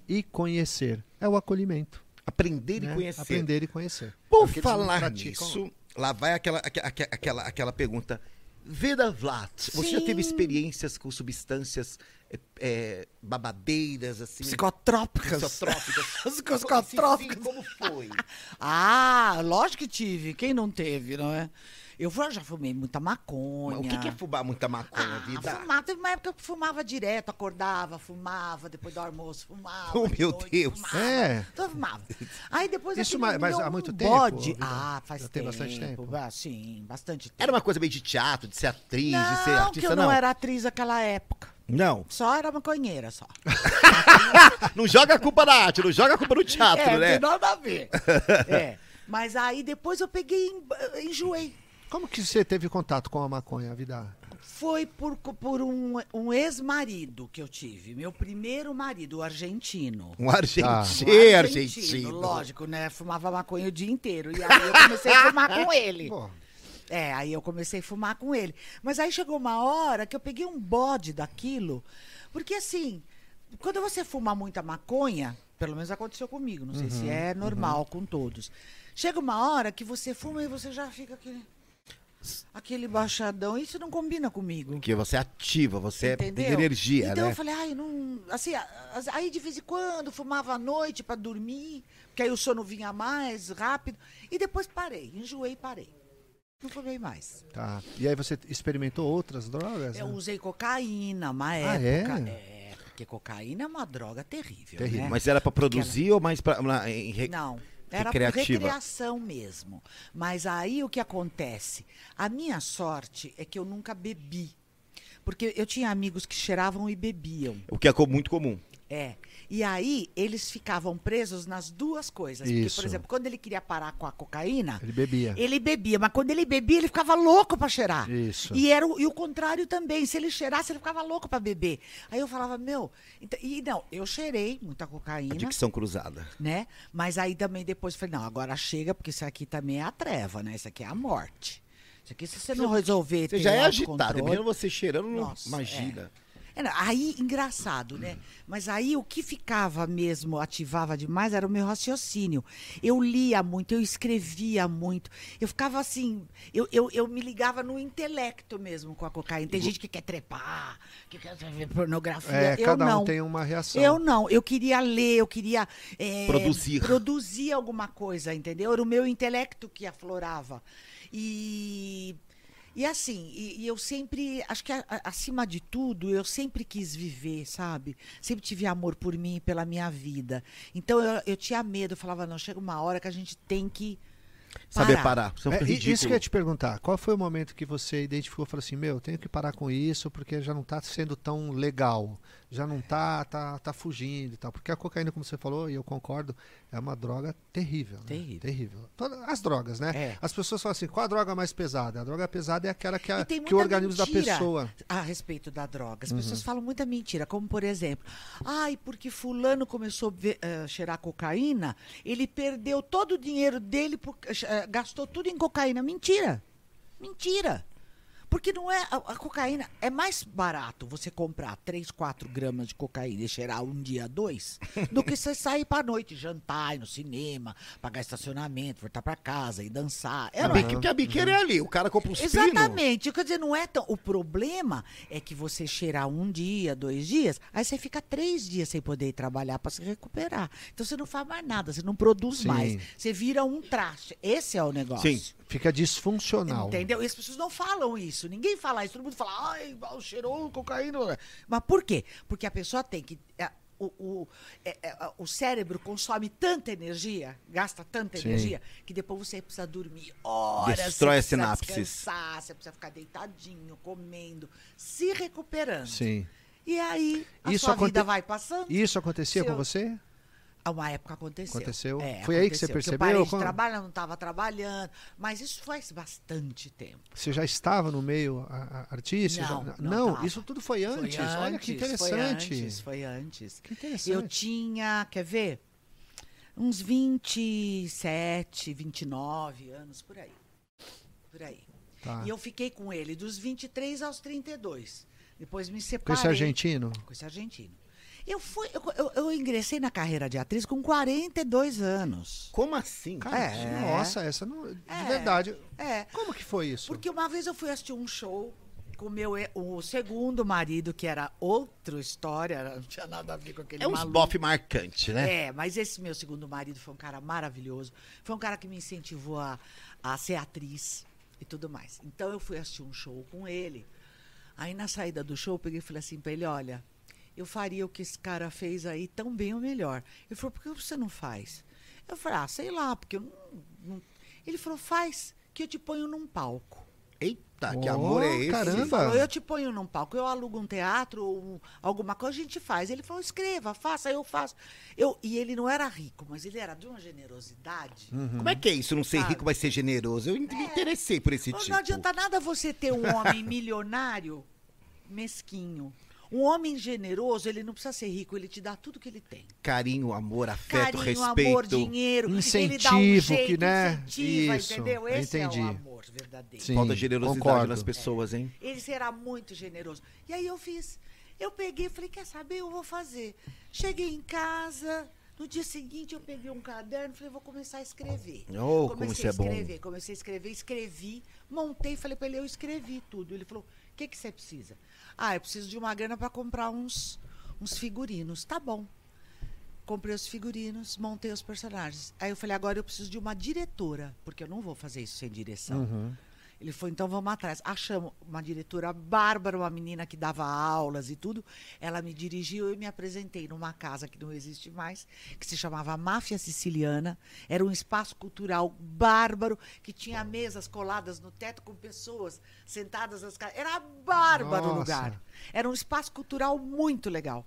e conhecer. É o acolhimento. Aprender né? e conhecer. Aprender e conhecer. Por não falar nisso, lá vai aquela, aque- aque- aquela, aquela pergunta. Vida Vlat, você já teve experiências com substâncias é, é, babadeiras, assim? Psicotrópicas. Psicotrópicas. Psicotrópicas. Sim, como foi? Ah, lógico que tive. Quem não teve, não é? Eu já fumei muita maconha. o que, que é fumar muita maconha, Ah, vida? fumar. Teve uma época que eu fumava direto, acordava, fumava, depois do almoço, fumava. Oh, meu noite, Deus. Fumava. É. Então eu fumava. Aí depois Isso mas deu há muito tempo, bode. Ah, faz Já tem tempo. bastante tempo? Ah, sim, bastante tempo. Era uma coisa meio de teatro, de ser atriz, não, de ser que artista, eu não, não? era atriz naquela época. Não. Só era maconheira, só. Não joga a culpa na arte, não joga a culpa no teatro, é, né? tem nada a ver. é. Mas aí depois eu peguei, enjoei. Como que você teve contato com a maconha, Vida? Foi por, por um, um ex-marido que eu tive. Meu primeiro marido, o argentino. Um argentino, Um argentino. Lógico, né? Fumava maconha o dia inteiro. E aí eu comecei a fumar com ele. Pô, É, aí eu comecei a fumar com ele. Mas aí chegou uma hora que eu peguei um bode daquilo. Porque assim, quando você fuma muita maconha, pelo menos aconteceu comigo, não sei Uhum, se é normal com todos. Chega uma hora que você fuma e você já fica aquele, aquele baixadão. Isso não combina comigo. Porque você é ativa, você Entendeu? tem energia, então né? eu falei, ai, não. Assim, aí de vez em quando fumava à noite pra dormir, porque aí o sono vinha mais rápido. E depois parei, enjoei e parei. Não fumei mais. tá. E aí você experimentou outras drogas? Eu né? usei cocaína uma Ah, época. é? É, porque cocaína é uma droga terrível. Terrível. né? Mas era pra produzir ou mais em re- Não. Era recreativa? recreação mesmo. Mas aí o que acontece? A minha sorte é que eu nunca bebi. Porque eu tinha amigos que cheiravam e bebiam. O que é muito comum. É. E aí eles ficavam presos nas duas coisas. Porque, Isso. por exemplo, quando ele queria parar com a cocaína, Ele bebia. ele bebia. Mas quando ele bebia, ele ficava louco pra cheirar. Isso. E, era o, e o contrário também. Se ele cheirasse, ele ficava louco pra beber. Aí eu falava, meu. então- e não, eu cheirei muita cocaína, Adicção cruzada. né? Mas aí também depois eu falei, não, agora chega, porque isso aqui também é a treva, né? Isso aqui é a morte. Isso aqui, se você não resolver. Você ter já é agitado. autocontrole- Imagina você cheirando, não- Nossa, imagina. é, aí, engraçado, né? Mas aí o que ficava mesmo, ativava demais, era o meu raciocínio. Eu lia muito, eu escrevia muito. Eu ficava assim, eu, eu, eu me ligava no intelecto mesmo com a cocaína. Tem gente que quer trepar, que quer ver pornografia. É, eu cada não. um tem uma reação. Eu não, eu queria ler, eu queria é, Produzir. produzir alguma coisa, entendeu? Era o meu intelecto que aflorava. E, e assim, e, e eu sempre, acho que a- a- acima de tudo, eu sempre quis viver, sabe? Sempre tive amor por mim e pela minha vida. Então eu, eu tinha medo, eu falava, não, chega uma hora que a gente tem que Saber parar. Isso é, É, e- isso que eu ia te perguntar. Qual foi o momento que você identificou e falou assim, meu, tenho que parar com isso porque já não está sendo tão legal. Já não tá, tá, tá fugindo e tal. Porque a cocaína, como você falou, e eu concordo, é uma droga terrível. né? Terrível. Terrível. Todas as drogas, né? É. As pessoas falam assim, qual a droga mais pesada? A droga pesada é aquela que, a- que o organismo da pessoa... A respeito da droga. As Uhum. pessoas falam muita mentira, como por exemplo, ai, porque fulano começou a eh, cheirar cocaína, ele perdeu todo o dinheiro dele, por- eh, gastou tudo em cocaína. Mentira. Mentira. Porque não é. A, a cocaína é mais barato você comprar 3, 4 gramas de cocaína e cheirar um dia, dois, do que você sair pra noite, jantar, ir no cinema, pagar estacionamento, voltar pra casa e dançar. É, bique- Porque a biqueira é ali. O cara compra os pinos. Exatamente. Quer dizer, não é tão. O problema é que você cheirar um dia, dois dias, aí você fica três dias sem poder ir trabalhar para se recuperar. Então você não faz mais nada, você não produz Sim. mais. Você vira um traste. Esse é o negócio. Sim. Fica disfuncional. Entendeu? E as pessoas não falam isso. Ninguém fala isso. Todo mundo fala, ai, cheirou cocaína. Mas por quê? Porque a pessoa tem que. é, o, o, é, é, o cérebro consome tanta energia, gasta tanta Sim. energia, que depois você precisa dormir horas. Destrói você sinapses. descansar, você precisa ficar deitadinho, comendo, se recuperando. Sim. E aí, a Isso sua aconte- vida vai passando. Isso acontecia Se com você? A Uma época aconteceu. Aconteceu? É, Foi aí que você aconteceu, porque percebeu? Eu parei de Quando- trabalhar, não estava trabalhando. Mas isso faz bastante tempo. Você já estava no meio a- a- artístico? Não, Já- não tava. isso tudo foi antes. Foi Olha que antes, interessante. Foi antes, foi antes. Que interessante. Eu tinha, quer ver? Uns 27, 29 anos, por aí. Por aí. Tá. E eu fiquei com ele dos 23 aos 32. Depois me Com separei. esse argentino? Com esse argentino. Eu, fui, eu, eu, eu ingressei na carreira de atriz com 42 anos. Como assim? Cara, É. nossa, essa não. De É. verdade. É, Como que foi isso? porque uma vez eu fui assistir um show com o meu o segundo marido, que era outra história, não tinha nada a ver com aquele É uns maluco. bofe marcante, né? É, mas esse meu segundo marido foi um cara maravilhoso. Foi um cara que me incentivou a, a ser atriz e tudo mais. Então eu fui assistir um show com ele. Aí na saída do show eu peguei e falei assim pra ele: olha, eu faria o que esse cara fez aí tão bem ou melhor. Ele falou: por que você não faz? Eu falei: ah, sei lá, porque eu não. não-" Ele falou: faz, que eu te ponho num palco. Eita, que Oh, amor é esse? caramba. Falou, eu te ponho num palco, eu alugo um teatro ou um- alguma coisa, a gente faz. Ele falou, escreva, faça, eu faço. Eu, e ele não era rico, mas ele era de uma generosidade. Como é que é isso? Não ser Sabe? rico, mas ser generoso. Eu me interessei por esse Não, tipo. não adianta nada você ter um homem milionário mesquinho. Um homem generoso, ele não precisa ser rico, ele te dá tudo que ele tem. Carinho, amor, afeto, Carinho, respeito. amor, dinheiro. ele dá um Incentivo, jeito, que, né? incentiva, Isso, entendeu? Esse é entendi. o amor verdadeiro. Sim, Falta generosidade concordo. nas pessoas, hein? Ele será muito generoso. E aí eu fiz. Eu peguei e falei, quer saber? Eu vou fazer. Cheguei em casa. No dia seguinte eu peguei um caderno e falei, vou começar a escrever. Oh, como comecei isso é a bom. escrever, comecei a escrever, escrevi, montei, falei para ele, eu escrevi tudo. Ele falou, o que, que você precisa? Ah, eu preciso de uma grana para comprar uns, uns figurinos. Tá bom. Comprei os figurinos, montei os personagens. Aí eu falei, agora eu preciso de uma diretora, porque eu não vou fazer isso sem direção. Uhum. Ele falou, então vamos atrás. Achamos uma diretora bárbara, uma menina que dava aulas e tudo. Ela me dirigiu e me apresentei numa casa que não existe mais, que se chamava Máfia Siciliana. Era um espaço cultural bárbaro, que tinha mesas coladas no teto com pessoas sentadas nas casas. Era bárbaro o lugar. Era um espaço cultural muito legal.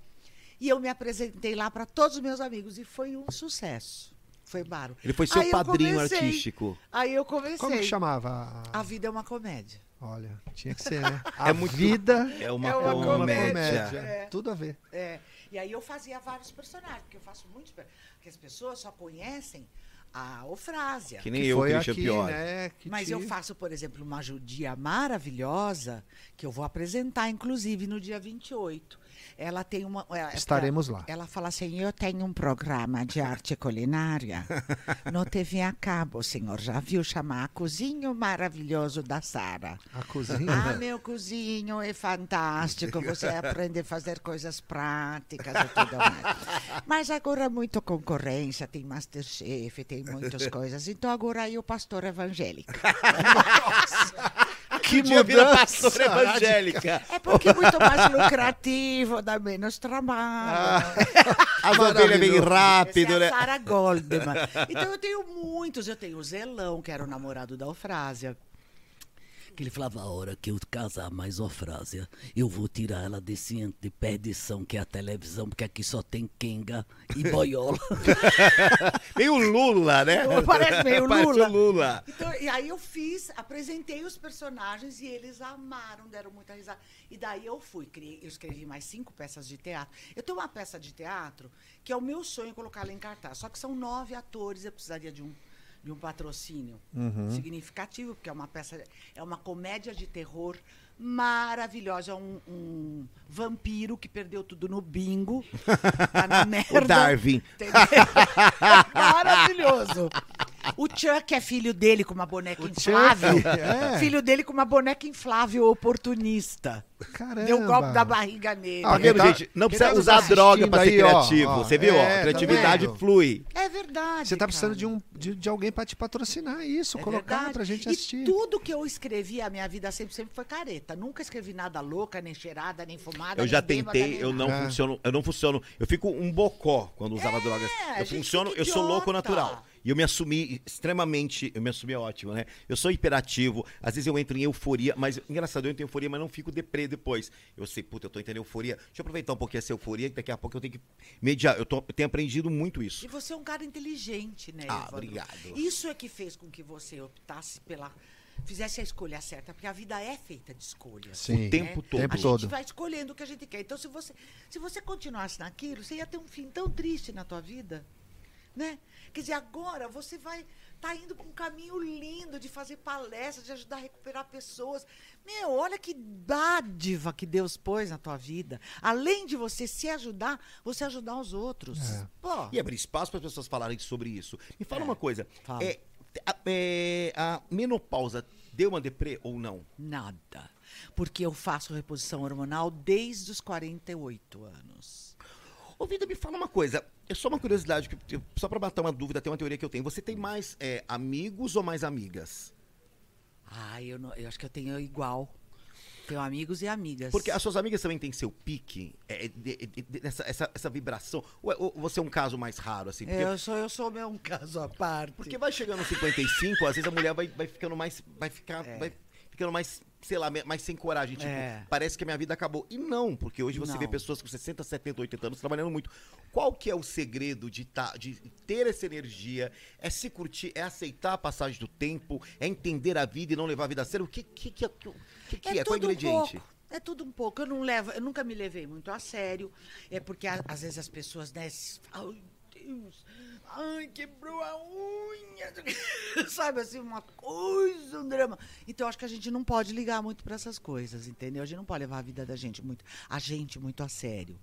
E eu me apresentei lá para todos os meus amigos e foi um sucesso. Foi bárbaro. Ele foi seu Aí padrinho artístico. Aí eu comecei. Como que chamava? a- vida é uma comédia. Olha, tinha que ser, né? A É muito- vida É uma, É uma é uma comédia. comédia. É. Tudo a ver. É. E aí eu fazia vários personagens, porque eu faço muitos per- Porque as pessoas só conhecem a Eufrásia. Que nem que eu, foi Christian aqui, Pior. né? que Mas te- eu faço, por exemplo, uma judia maravilhosa, que eu vou apresentar, inclusive, no dia 28. Ela tem uma. ela- Estaremos lá. Ela fala assim: eu tenho um programa de arte culinária no TV a cabo, o senhor já viu chamar Cozinho Maravilhoso da Sara. A cozinha. Ah, meu cozinho é fantástico. Você aprende a fazer coisas práticas e tudo mais. Mas agora é muito concorrência, tem Masterchef, tem muitas coisas. Então agora eu pastor evangélico. Que Um dia vira pastora evangélica. É porque é muito mais lucrativo, dá menos trabalho. As ovelhas Maravilhoso. rápido, Essa é né? Sarah Goldman. Então eu tenho muitos. Eu tenho o Zelão, que era o namorado da Eufrásia. Que ele falava, a hora que eu casar mais Ofrásia, eu vou tirar ela desse ente de perdição que é a televisão, porque aqui só tem Kenga e boiola. Meio Lula, né? Parece meio Lula. o Lula. Então, e aí eu fiz, apresentei os personagens e eles amaram, deram muita risada. E daí eu fui, criei, eu escrevi mais cinco peças de teatro. Eu tenho uma peça de teatro que é o meu sonho colocá-la em cartaz. Só que são nove atores, eu precisaria de um, de um patrocínio significativo, porque é uma peça, é uma comédia de terror maravilhosa. É um, um vampiro que perdeu tudo no bingo. Tá na merda. O Darwin. Maravilhoso. O Chuck é filho dele com uma boneca O Chuck, inflável. é. Filho dele com uma boneca inflável oportunista. Caramba. Deu um golpe da barriga nele. Ah, Tá tá- gente? Não precisa tá usar droga pra ser aí, ó, criativo. ó, Você viu? é, ó, tá criatividade vendo? flui. É verdade. Você tá precisando cara. de, um, de, de alguém pra te patrocinar isso, É colocar verdade. pra gente e assistir. tudo que eu escrevi, a minha vida sempre, sempre foi careta. Nunca escrevi nada louca, nem cheirada, nem fumada. Eu nem já bêbada, tentei, nem eu não É. funciono, eu não funciono. Eu fico um bocó quando usava drogas. a Eu funciono, eu sou louco natural. E eu me assumi extremamente, eu me assumi ótimo, né? Eu sou hiperativo, às vezes eu entro em euforia, mas engraçado, eu entro em euforia, mas não fico deprê depois. Eu sei, puta, eu tô entrando em euforia. Deixa eu aproveitar um pouquinho essa euforia, que daqui a pouco eu tenho que mediar. Eu, tô, eu tenho aprendido muito isso. E você é um cara inteligente, né, Ah, Evandro? obrigado. Isso é que fez com que você optasse pela. Fizesse a escolha certa, porque a vida é feita de escolhas. Sim. O tempo todo. Tempo a todo. gente vai escolhendo o que a gente quer. Então, se você, se você continuasse naquilo, você ia ter um fim tão triste na tua vida, né? Quer dizer, agora você vai tá indo para um caminho lindo de fazer palestras, de ajudar a recuperar pessoas. Meu, olha que dádiva que Deus pôs na tua vida. Além de você se ajudar, você ajudar os outros. É. Pô, E abrir espaço para as pessoas falarem sobre isso. Me fala É, uma coisa. fala. É, a, é, a menopausa deu uma deprê ou não? Nada. Porque eu faço reposição hormonal desde os 48 anos. Ô, Vida, me fala uma coisa. É só uma curiosidade, só para matar uma dúvida, tem uma teoria que eu tenho. Você tem mais é, amigos ou mais amigas? Ai, eu, não- eu acho que eu tenho igual. Tenho amigos e amigas. Porque as suas amigas também têm seu pique, é, de- de- de- essa, essa, essa vibração. Ou, é- ou você é um caso mais raro, assim? Porque, eu sou, eu sou meu um caso à parte. porque vai chegando aos 55, às vezes a mulher vai, vai ficando mais. Vai ficar. É. Vai ficando mais, sei lá, mais sem coragem. Tipo, É. parece que a minha vida acabou. E não, porque hoje você vê Não. pessoas com 60, 70, 80 anos trabalhando muito. Qual que é o segredo de, tá, de ter essa energia? É se curtir, é aceitar a passagem do tempo, é entender a vida e não levar a vida a sério? O que, que, que, é- que, que, que é? Qual é o um ingrediente? pouco. É tudo um pouco. Eu não levo, eu nunca me levei muito a sério. É porque a- às vezes as pessoas, né, ai, Deus, ai, quebrou a unha. Sabe assim, uma coisa, um drama. Então acho que a gente não pode ligar muito para essas coisas, entendeu? A gente não pode levar a vida da gente muito, a gente muito a sério.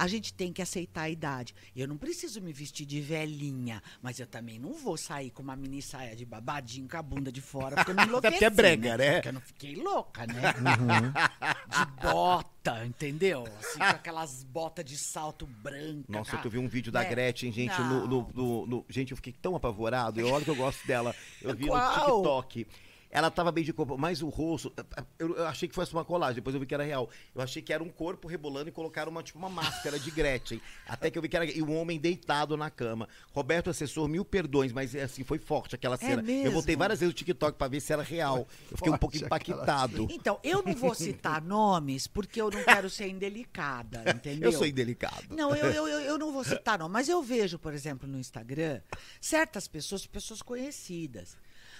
A gente tem que aceitar a idade. Eu não preciso me vestir de velhinha, mas eu também não vou sair com uma mini saia de babadinho com a bunda de fora, porque eu não Até enlouqueci, porque é brega, né? Porque eu não fiquei louca, né? De bota, entendeu? Assim, com aquelas botas de salto branco. Nossa, tu viu um vídeo da né? Gretchen, gente, no, no- no- no- Gente, eu fiquei tão apavorado. Eu olho que eu gosto dela. Eu vi Qual? no TikTok. Ela tava bem de corpo, mas o rosto. Eu, eu achei que fosse uma colagem, depois eu vi que era real. Eu achei que era um corpo rebolando e colocaram uma, tipo, uma máscara de Gretchen. Até que eu vi que era. E um homem deitado na cama. Roberto, assessor, mil perdões, mas assim, foi forte aquela cena. Eu mesmo? voltei várias vezes no TikTok pra ver se era real. Eu fiquei um pouco impactado. Então, eu não vou citar nomes porque eu não quero ser indelicada, entendeu? Eu sou indelicado. Não, eu, eu, eu, eu não vou citar, não. Mas eu vejo, por exemplo, no Instagram, certas pessoas, pessoas conhecidas.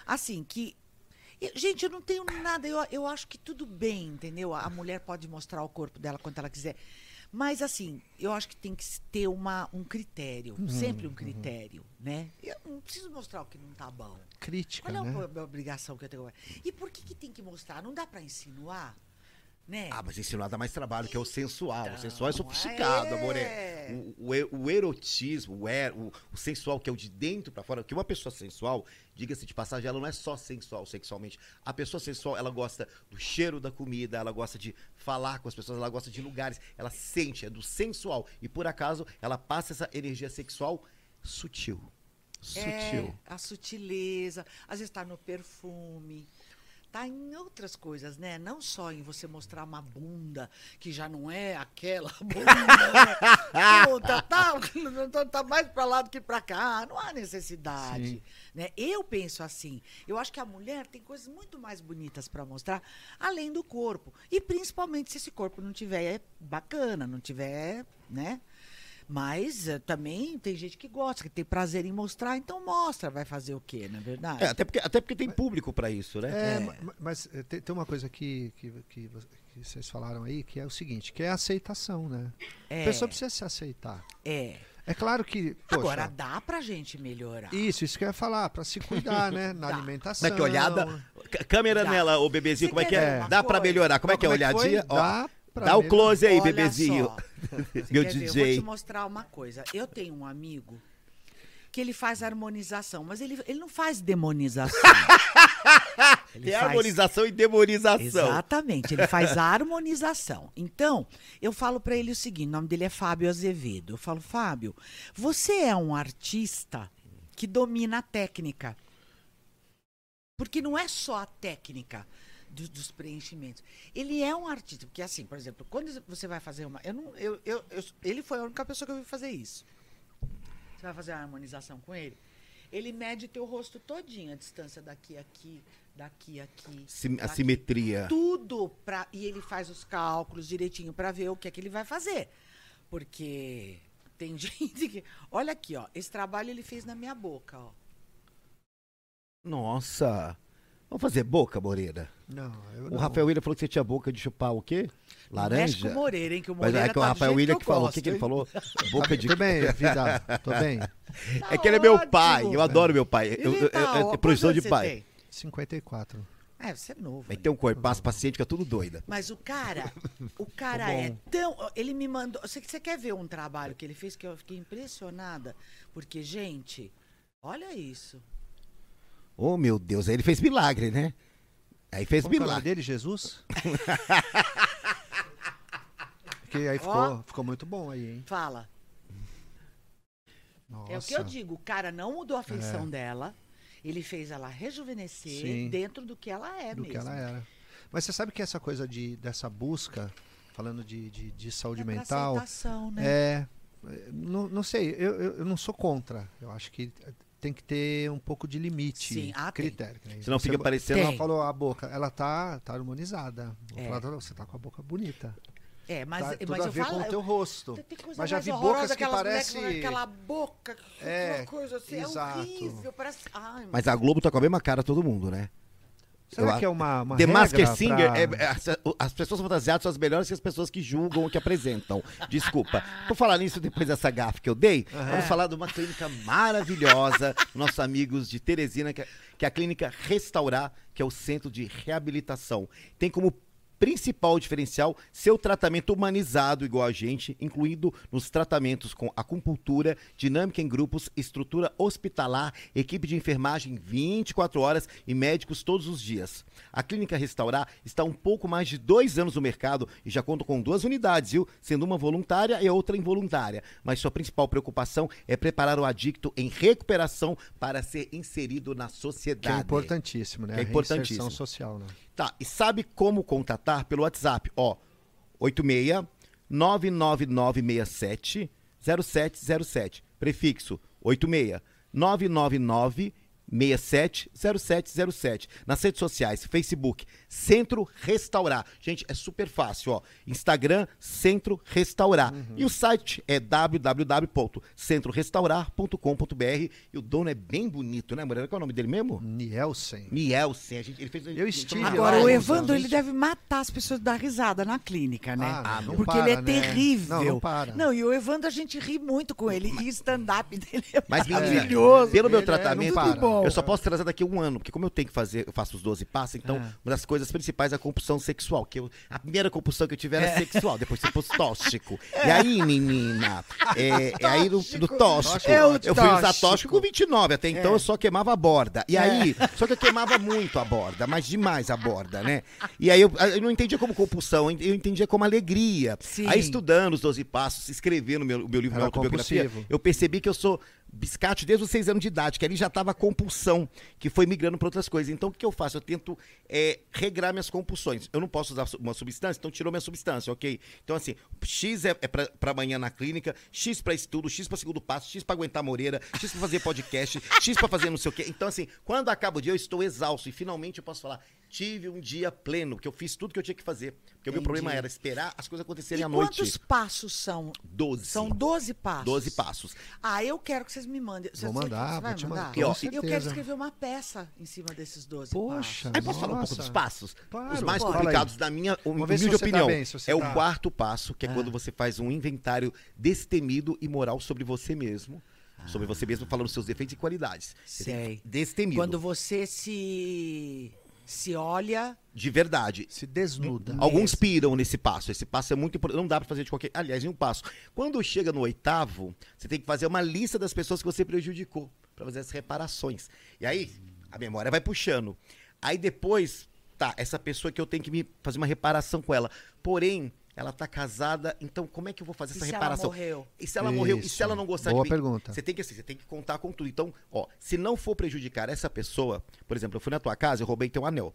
Assim, que. E, Gente, eu não tenho nada. Eu, eu acho que tudo bem, entendeu? A mulher pode mostrar o corpo dela quanto ela quiser. Mas, assim, eu acho que tem que ter uma, um critério. sempre um critério, né? Eu não preciso mostrar o que não tá bom. Crítica, Qual é né? a obrigação que eu tenho? E por que, que tem que mostrar? Não dá pra insinuar? Né? Ah, mas insinuar dá mais trabalho, que é o sensual. o Então, sensual é sofisticado, é. amor. O, o, e- o erotismo, o, er- o, o sensual, que é o de dentro pra fora. Que uma pessoa sensual, diga-se de passagem, ela não é só sensual sexualmente. A pessoa sensual, ela gosta do cheiro da comida, ela gosta de falar com as pessoas, ela gosta de lugares. Ela sente, é do sensual. E por acaso, ela passa essa energia sexual sutil. Sutil. É, a sutileza, às vezes tá no perfume. Tá em outras coisas, né? Não só em você mostrar uma bunda, que já não é aquela bunda. né? Tá, tá, tá mais pra lá do que pra cá. Não há necessidade. Sim. Né? Eu penso assim. Eu acho que a mulher tem coisas muito mais bonitas pra mostrar, além do corpo. E principalmente se esse corpo não tiver bacana, não tiver, né? Mas eh, também tem gente que gosta, que tem prazer em mostrar, então mostra, vai fazer o quê, não é verdade? É, até, porque, até porque tem público pra isso, né? É, ma- ma- mas eh, tem, tem uma coisa que, que, que que vocês falaram aí, que é o seguinte, que é a aceitação, né? É, A pessoa precisa se aceitar. é. É claro que, poxa, Agora dá pra gente melhorar. isso, isso que eu ia falar, pra se cuidar, né? Na Dá. alimentação. Como é que é olhada? Câmera Dá. nela, ô bebezinho, Você como é que é? ver uma Dá pra coisa? melhorar. Como é que é a é olhadinha? Ó, Dá pra dá o close aí, Olha bebezinho. Meu quer ver? Eu vou DJ. te mostrar uma coisa. Eu tenho um amigo que ele faz harmonização, mas ele, ele não faz demonização. Ele Tem faz- harmonização e demonização. Exatamente, ele faz a harmonização. Então, eu falo pra ele o seguinte: o nome dele é Fábio Azevedo. Eu falo, Fábio, você é um artista que domina a técnica. Porque não é só a técnica do- dos preenchimentos. Ele é um artista. Porque, assim, por exemplo, quando você vai fazer uma. Eu não, eu, eu, eu- ele foi a única pessoa que eu vi fazer isso. Você vai fazer uma harmonização com ele. Ele mede teu rosto todinho, a distância daqui a aqui, daqui a aqui. Sim- A daqui simetria. tudo pra, e ele faz os cálculos direitinho para ver o que é que ele vai fazer. Porque tem gente que. Olha aqui, ó. Esse trabalho ele fez na minha boca, ó. Nossa. Vamos fazer boca, Moreira? Não, eu O não. Rafael William falou que você tinha boca de chupar o quê? Mexe com Laranja? o Moreira, hein? Que o Mas Moreira é que o tá do Rafael William eu que falou. O que, que ele falou? Boca de Tô bem, vida, tô bem. É que ele é meu Tá pai. Eu adoro meu pai. Eu, eu, eu- é profissão quantos de pai. você tem? 54. É, você é novo. Aí né? tem um corpaço, paciente, fica tudo doida. Mas o cara, o cara Tá é tão. Ele me mandou. Você, você quer ver um trabalho que ele fez que eu fiquei impressionada? Porque, gente, olha isso. Oh, meu Deus. Aí ele fez milagre, né? Aí fez Como que é o nome milagre. dele, Jesus? Porque aí ficou, Ó. ficou muito bom aí, hein? Fala. Nossa. É o que eu digo, o cara não mudou a feição dela, ele fez ela rejuvenescer Sim. dentro do que ela é do mesmo. que ela era. Mas você sabe que essa coisa de, dessa busca, falando de, de, de saúde É mental, né? é. é, Não, não sei, eu, eu, eu não sou contra. Eu acho que tem que ter um pouco de limite, Sim, ah, tem. critério. né? Senão Você- fica parecendo. Ela Tem. falou a boca, ela tá, tá harmonizada. É. falar, pra você tá com a boca bonita. É, mas, tá, tudo mas a eu ver falo. com o teu rosto. Tem coisa Mas já vi bocas que parece... aquela boca, É, coisa assim, exato. é horrível, parece... Ai, Mas a Globo tá com a mesma cara todo mundo, né? Será que é uma, uma The Singer, pra- é- é- as, as pessoas fantasiadas são as melhores que as pessoas que julgam ou que apresentam. Desculpa. Por falar nisso, depois dessa gafe que eu dei, vamos falar de uma clínica maravilhosa, nossos amigos de Teresina, que é, que é a clínica Restaurar, que é o centro de reabilitação. Tem como principal diferencial seu tratamento humanizado igual a gente, incluindo nos tratamentos com acupuntura, dinâmica em grupos, estrutura hospitalar, equipe de enfermagem 24 horas e médicos todos os dias. A Clínica Restaurar está um pouco mais de dois anos no mercado e já conta com duas unidades, viu? Sendo uma voluntária e outra involuntária. Mas sua principal preocupação é preparar o adicto em recuperação para ser inserido na Que sociedade. é importantíssimo, né? Que é A importantíssimo. social, né? Tá, e sabe como contatar pelo WhatsApp? Ó, 86 99967 0707. Prefixo 86 999 67 0707. Nas redes sociais, Facebook, Centro Restaurar. Gente, é super fácil, ó. Instagram, Centro Restaurar. E o site é www.centrorestaurar.com.br. E o dono é bem bonito, né, Moreira? Qual é o nome dele mesmo? Nielsen. Nielsen. A gente, ele fez, Eu estive Agora, lá, o Evandro, ele deve matar as pessoas da risada na clínica, né? Ah, não Porque para, ele é né? terrível. Não, não para. Não, e o Evandro, a gente ri muito com ele. E o stand-up dele é Mas, menina, maravilhoso. pelo meu é, tratamento, não eu só posso trazer daqui a um ano, porque como eu tenho que fazer, eu faço os 12 passos, então Ah. uma das coisas principais é a compulsão sexual. Que eu- a primeira compulsão que eu tive era sexual, depois você pôs tóxico. E aí, menina, é, é aí no, no tóxico, É o eu fui usar tóxico. com 29, até então É. eu só queimava a borda. E aí, só que eu queimava muito a borda, mas demais a borda, né? E aí eu, eu não entendia como compulsão, eu entendia como alegria. Sim. Aí estudando os 12 passos, escrevendo o meu, meu livro de Era autobiografia, compulsivo. eu percebi que eu sou biscate desde os seis anos de idade, que ali já estava compulsão, que foi migrando para outras coisas. Então, o que eu faço? Eu tento é, regrar minhas compulsões. Eu não posso usar uma substância, então tirou minha substância, ok? Então, assim, X é, é para amanhã na clínica, X para estudo, X para segundo passo, X para aguentar Moreira, X para fazer podcast, X para fazer não sei o quê. Então, assim, quando acaba o dia, eu estou exausto e finalmente eu posso falar, tive um dia pleno, porque eu fiz tudo que eu tinha que fazer. Porque o meu Entendi. problema era esperar as coisas acontecerem E à noite. quantos passos são? Doze. São 12 passos. 12 passos. Ah, eu quero que vocês me mandem. Vou mandar, vou vai te mandar? mandar, com Eu quero escrever uma peça em cima desses 12 Poxa. passos. Aí posso falar um pouco dos passos? Claro, Os mais pode. complicados, na minha humilde tá opinião, bem, se você é tá- o quarto passo, que é quando você faz um inventário destemido e moral sobre você mesmo. Sobre você mesmo, falando seus defeitos e qualidades. Que- Sei. Destemido. Quando você se, se olha. De verdade. Se desnuda. Alguns piram nesse passo. Esse passo é muito importante. Não dá pra fazer de qualquer. Aliás, em um passo. Quando chega no oitavo, você tem que fazer uma lista das pessoas que você prejudicou pra fazer as reparações. E aí, a memória vai puxando. Aí depois, tá, essa pessoa que eu tenho que me fazer uma reparação com ela. Porém, ela tá casada, então como é que eu vou fazer E essa se ela reparação? morreu? E se ela morreu? E se Isso. ela não gostar Boa de mim? pergunta. Você tem que assim, você tem que contar com tudo. Então, ó, se não for prejudicar essa pessoa, por exemplo, eu fui na tua casa, eu roubei teu anel.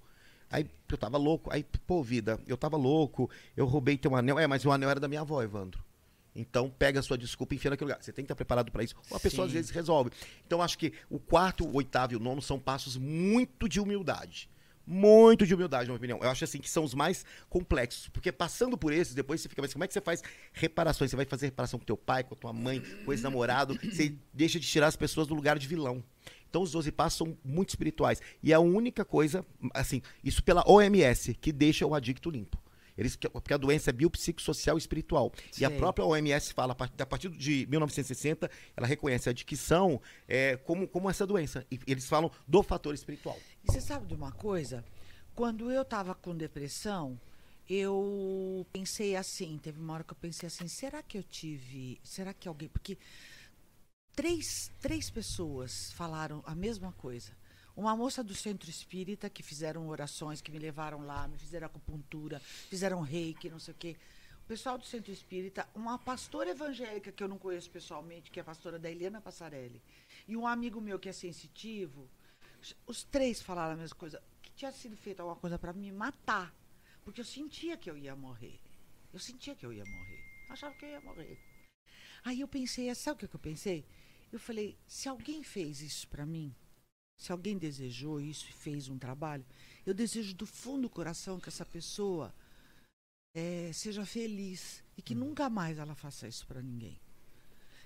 Aí eu tava louco, aí, pô, vida, eu tava louco, eu roubei teu anel. É, mas o anel era da minha avó, Evandro. Então, pega a sua desculpa e enfia naquele lugar. Você tem que estar preparado para isso. Ou a pessoa, às Sim. vezes, resolve. Então, acho que o quarto, o oitavo e o nono são passos muito de humildade. Muito de humildade, na minha opinião. Eu acho assim que são os mais complexos. Porque passando por esses, depois você fica, mas como é que você faz reparações? Você vai fazer reparação com teu pai, com a tua mãe, com esse namorado. Você deixa de tirar as pessoas do lugar de vilão. Então os 12 passos são muito espirituais. E é a única coisa, assim, isso pela OMS, que deixa o adicto limpo. Eles, porque a doença é biopsicossocial e espiritual. E a própria OMS fala, a partir- de 1960, ela reconhece a adicção é, como, como essa doença. E eles falam do fator espiritual. E você sabe de uma coisa? Quando eu tava com depressão, eu pensei assim, teve uma hora que eu pensei assim, será que eu tive, será que alguém, porque três, três pessoas falaram a mesma coisa. Uma moça do centro espírita que fizeram orações, que me levaram lá, me fizeram acupuntura, fizeram reiki, não sei o quê. O pessoal do centro espírita, uma pastora evangélica que eu não conheço pessoalmente, que é a pastora da Eliana Passarelli, e um amigo meu que é sensitivo, os três falaram a mesma coisa, que tinha sido feita alguma coisa para me matar, porque eu sentia que eu ia morrer. Eu sentia que eu ia morrer. Eu achava que eu ia morrer. Aí eu pensei, sabe o que eu pensei? Eu falei, se alguém fez isso para mim, se alguém desejou isso e fez um trabalho, eu desejo do fundo do coração que essa pessoa eh, seja feliz e que nunca mais ela faça isso para ninguém.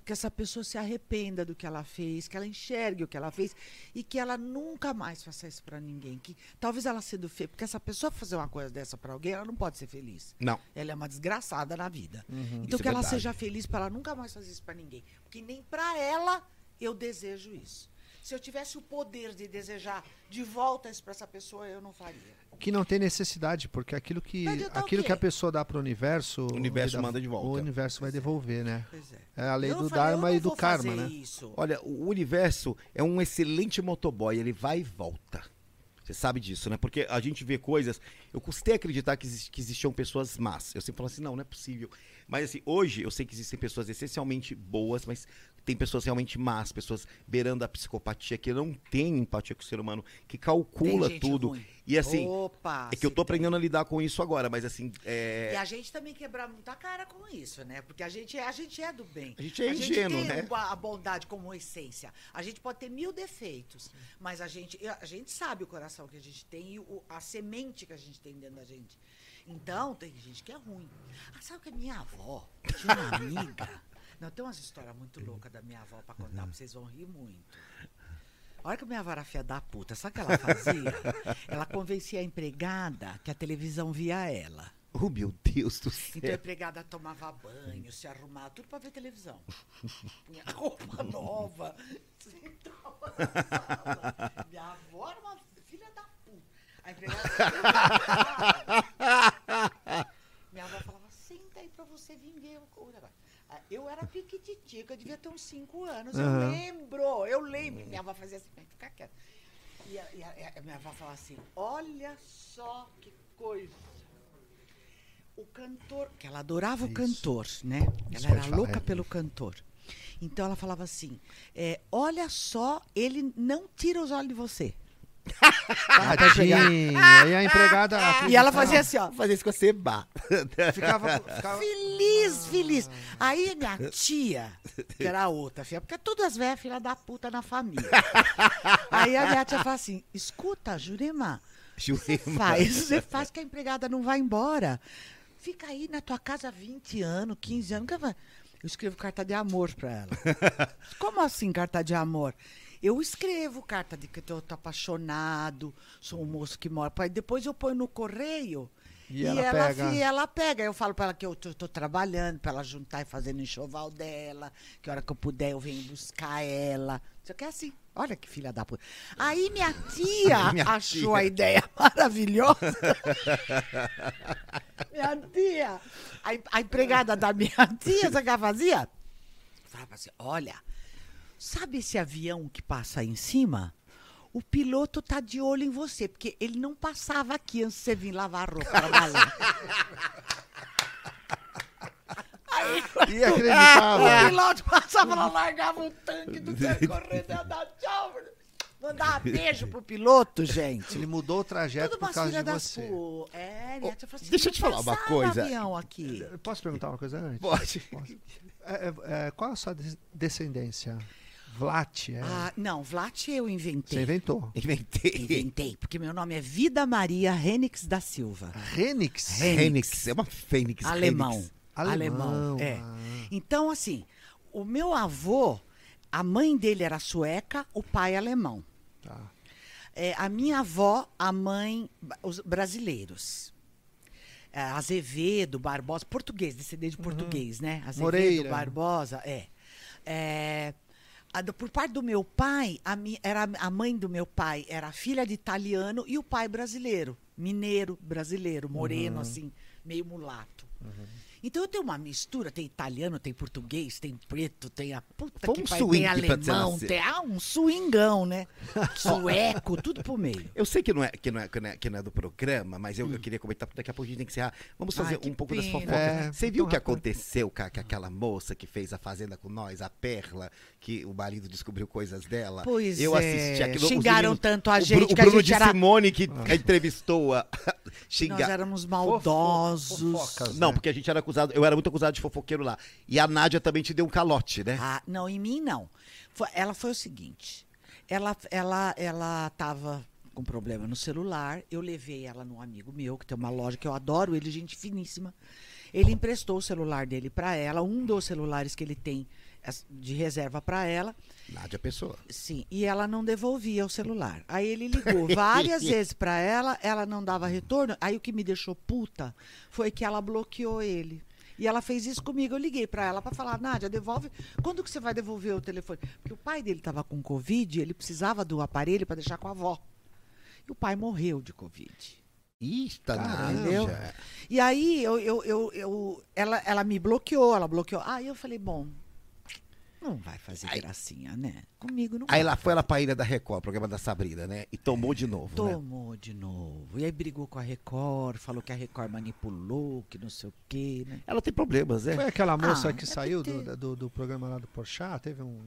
Que essa pessoa se arrependa do que ela fez, que ela enxergue o que ela fez e que ela nunca mais faça isso para ninguém. Que talvez ela sendo feia, porque essa pessoa fazer uma coisa dessa para alguém, ela não pode ser feliz. Não. Ela é uma desgraçada na vida. Uhum. Então Isso que é ela verdade. seja feliz para ela nunca mais fazer isso para ninguém, porque nem para ela eu desejo isso. Se eu tivesse o poder de desejar de volta isso para essa pessoa, eu não faria. Que não tem necessidade, porque aquilo que, o aquilo que a pessoa dá pro universo. O universo dá- manda de volta. O universo vai devolver, né? Pois é. É a lei Eu do falei, Dharma e do Karma, né? Isso. Olha, o universo é um excelente motoboy, ele vai e volta. Você sabe disso, né? Porque a gente vê coisas. Eu custei acreditar que, exis- que existiam pessoas más. Eu sempre falo assim, não, não é possível. Mas assim, hoje eu sei que existem pessoas essencialmente boas, mas tem pessoas realmente más, pessoas beirando a psicopatia, que não têm empatia com o ser humano, que calcula Tem gente tudo. ruim. E assim, Opa, é que eu tô tem. aprendendo a lidar com isso agora, mas assim, é, E a gente também quebrar muita cara com isso, né? Porque a gente, é- a gente é do bem. A gente é ingênuo, tem né? a bondade como essência. A gente pode ter mil defeitos, mas a gente, a gente sabe o coração que a gente tem e o- a semente que a gente tem dentro da gente. Então, tem gente que é ruim. Ah, sabe que a minha avó tinha uma amiga? Não, tem umas histórias muito loucas da minha avó pra contar, pra vocês vão rir muito. A hora que a minha avó era filha da puta, sabe o que ela fazia? ela convencia a empregada que a televisão via ela. oh meu Deus do céu. Então a empregada tomava banho, se arrumava, tudo pra ver televisão. Punha roupa nova, sentava na sala. Minha avó era uma filha da puta. A empregada. Minha avó falava, senta aí pra você vir ver o o negócio. Eu era piquititica, eu devia ter uns 5 anos. Eu Aham. lembro, eu lembro. Minha avó fazia assim, fica quieta. E a, e a- e a minha avó falava assim: olha só que coisa. O cantor, que ela adorava o Isso. cantor, né? Ela era louca é. pelo cantor. Então ela falava assim: é, olha só, ele não tira os olhos de você. Tadinha. E a empregada. E ela fazia assim, ó. Fazer isso com a Seba. Ficava, ficava- Feliz, feliz. Aí minha tia, que era outra filha, porque todas as velhas filha da puta na família. Aí a minha tia fala assim: escuta, Jurema, você Jurema. faz, você faz que a empregada não vai embora. Fica aí na tua casa 20 anos, 15 anos. Eu escrevo carta de amor pra ela. Como assim carta de amor? Eu escrevo carta de que eu tô apaixonado, sou um moço que mora. Depois eu ponho no correio. E ela pega. fi- ela pega. Eu falo pra ela que eu tô, tô trabalhando, pra ela juntar e fazer no enxoval dela. Que a hora que eu puder eu venho buscar ela. Isso aqui é assim. Olha que filha da puta. Aí minha tia Minha achou tia. a ideia maravilhosa. minha tia. A, a empregada da minha tia, sabe o que ela fazia? Falava assim: olha, sabe esse avião que passa aí em cima? O piloto tá de olho em você, porque ele não passava aqui antes de você vir lavar a roupa trabalhar. E acreditava. O piloto passava, ela largava o tanque do ia dar tchau. Mandava beijo pro piloto, gente. Ele mudou o trajeto Tudo por causa de você. pu... É, tia falou assim, deixa eu "Não te falar uma coisa." avião aqui. Posso perguntar uma coisa antes? Pode. É, é, é, qual a sua des- descendência? Vlat, é? Ah, não, Vlat eu Você inventei. inventou. Inventei. Inventei, porque meu nome é Vida Maria Renix da Silva. Renix? Fênix. É uma fênix. Alemão. Fênix. Alemão, é. ah. Então, assim, o meu avô, a mãe dele era sueca, o pai alemão. Tá. É, a minha avó, a mãe, os brasileiros. É, Azevedo, Barbosa, português, descendente de português, né? Azevedo, Moreira. Barbosa, é. É, a por parte do meu pai, a, era, a mãe do meu pai era filha de italiano e o pai brasileiro, mineiro brasileiro, moreno, assim, meio mulato. Então eu tenho uma mistura, tem italiano, tem português, tem preto, tem a puta Foi que um pariu, swing tem pra você alemão, nascer. tem ah, um swingão, né? Sueco, tudo pro meio. Eu sei que não, é, que, não é, que, não é, que não é do programa, mas eu, eu queria comentar, porque daqui a pouco a gente tem que encerrar. Vamos Ai, fazer que um pouco das pena. fofocas. É, Você viu o que aconteceu com, com aquela moça que fez a Fazenda com nós, a Perla, que o marido descobriu coisas dela? Pois eu é, assisti aquilo. os xingaram meninos- tanto a o gente Bru- o que a Bruno gente de era- Simone, que entrevistou a, Nós xingar. éramos Fofo- maldosos. fofocas, Não, né? porque a gente era acusado, eu era muito acusado de fofoqueiro lá. E a Nádia também te deu um calote, né? Ah, não, em mim não. Foi- ela foi o seguinte: ela, ela, ela tava com problema no celular. Eu levei ela num amigo meu, que tem uma loja que eu adoro, ele, gente finíssima. Ele emprestou o celular dele para ela, um dos celulares que ele tem de reserva para ela. Nádia Pessoa. Sim, e ela não devolvia o celular. Aí ele ligou várias vezes para ela, ela não dava retorno. Aí o que me deixou puta foi que ela bloqueou ele. E ela fez isso comigo. Eu liguei para ela para falar, Nádia, devolve. Quando que você vai devolver o telefone? Porque o pai dele estava com Covid, ele precisava do aparelho para deixar com a avó. E o pai morreu de Covid. Eita, Caramba. Nádia. E aí eu, eu, eu, eu- ela, ela me bloqueou, ela bloqueou. Aí eu falei, bom, não vai fazer Aí- gracinha, né? Comigo não Aí vai. lá foi ela pra Ilha da Record, programa da Sabrina, né? E tomou de novo, né? Tomou de novo. E aí brigou com a Record, falou que a Record manipulou, que não sei o quê, né? Ela tem problemas, né? Foi aquela moça Ah, que deve saiu ter. do, do, do programa lá do Porchat? Teve um.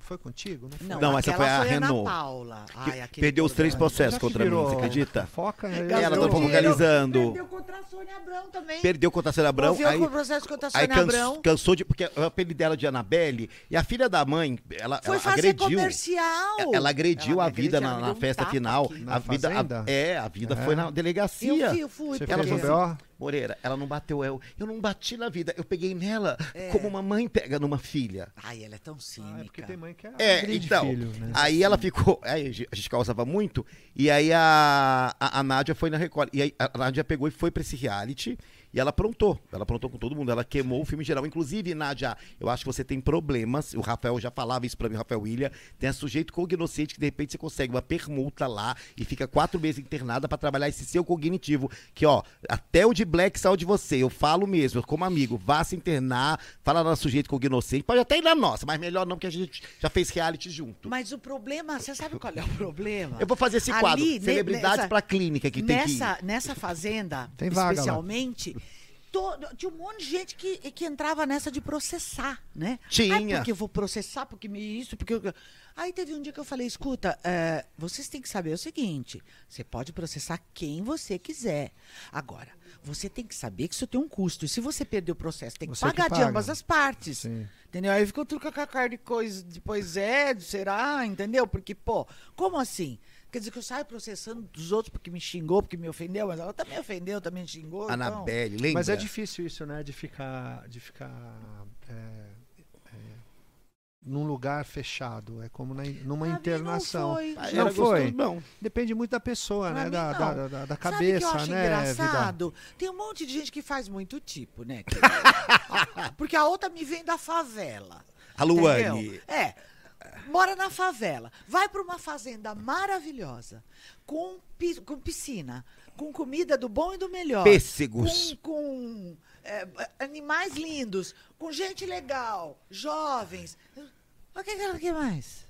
Foi contigo? Não foi? Não, essa aquela foi a Ana Renault. Paula. Que Ai, perdeu os três processos contra mim, você acredita? Fofoca, eu- Ela Gastou tá dinheiro, focalizando. Perdeu contra a Sônia Abrão também. Perdeu contra a Cena Abrão, Moveu aí, com o processo contra a aí Sônia cans- Abrão. cansou de... Porque o apelido dela de Anabelle, e a filha da mãe, ela, Foi ela fazer agrediu... comercial. Ela agrediu Ela a vida agrediu, na, ela na um festa final. aqui. Na a vida, a- é, a vida É. foi na delegacia. Eu fui, eu fui. Você Ela fez o falou BO? Moreira, ela não bateu eu. Eu não bati na vida. Eu peguei nela É. como uma mãe pega numa filha. Ai, ela é tão Ah, é cínica. porque tem mãe que é, É, então. filho, né? Aí ela ficou. Aí a gente causava muito. E aí a, a, a Nádia foi na Record. E aí a Nádia pegou e foi pra esse reality. E ela aprontou. Ela aprontou com todo mundo. Ela queimou o filme em geral. Inclusive, Nádia, eu acho que você tem problemas. O Rafael já falava isso pra mim, o Rafael William. Tem a sujeito cognoscente que de repente você consegue uma permuta lá e fica quatro meses internada pra trabalhar esse seu cognitivo. Que, ó, até o de Black saiu de você. Eu falo mesmo, como amigo, vá se internar, fala na sujeito cognoscente. Pode até ir na nossa, mas melhor não, porque a gente já fez reality junto. Mas o problema, você sabe qual é o problema? Eu vou fazer esse Ali, quadro. ne- Celebridades nessa- pra clínica que tem que ir. nessa, nessa fazenda, Tem vaga lá. especialmente, todo- tinha um monte de gente que, que entrava nessa de processar, né? Tinha. Ai, porque eu vou processar, porque me isso, porque... eu- Aí teve um dia que eu falei, escuta, é, vocês têm que saber o seguinte, você pode processar quem você quiser. Agora, você tem que saber que isso tem um custo. E se você perder o processo, tem que Você que pagar de paga. ambas as partes. Sim. Entendeu? Aí ficou tudo com a cara de coisa, depois é, será, entendeu? Porque, pô, como assim? Quer dizer que eu saio processando dos outros porque me xingou, porque me ofendeu, mas ela também ofendeu, também xingou. então- Anabelle, lembra? Mas é difícil isso, né? De ficar, de ficar é, é, num lugar fechado. É como na, numa Pra mim internação. Não foi. Não foi. gostoso, Não. Depende muito da pessoa, Pra né? Da, da, da, da Sabe o que cabeça, eu acho né? Vida? engraçado? Tem um monte de gente que faz muito tipo, né? Que- Porque a outra me vem da favela. A Luane. Entendeu? É. Mora na favela. Vai para uma fazenda maravilhosa, com, com piscina, com comida do bom e do melhor. Pêssegos. Com, com, é, animais lindos, com gente legal, jovens. O que, que ela quer mais?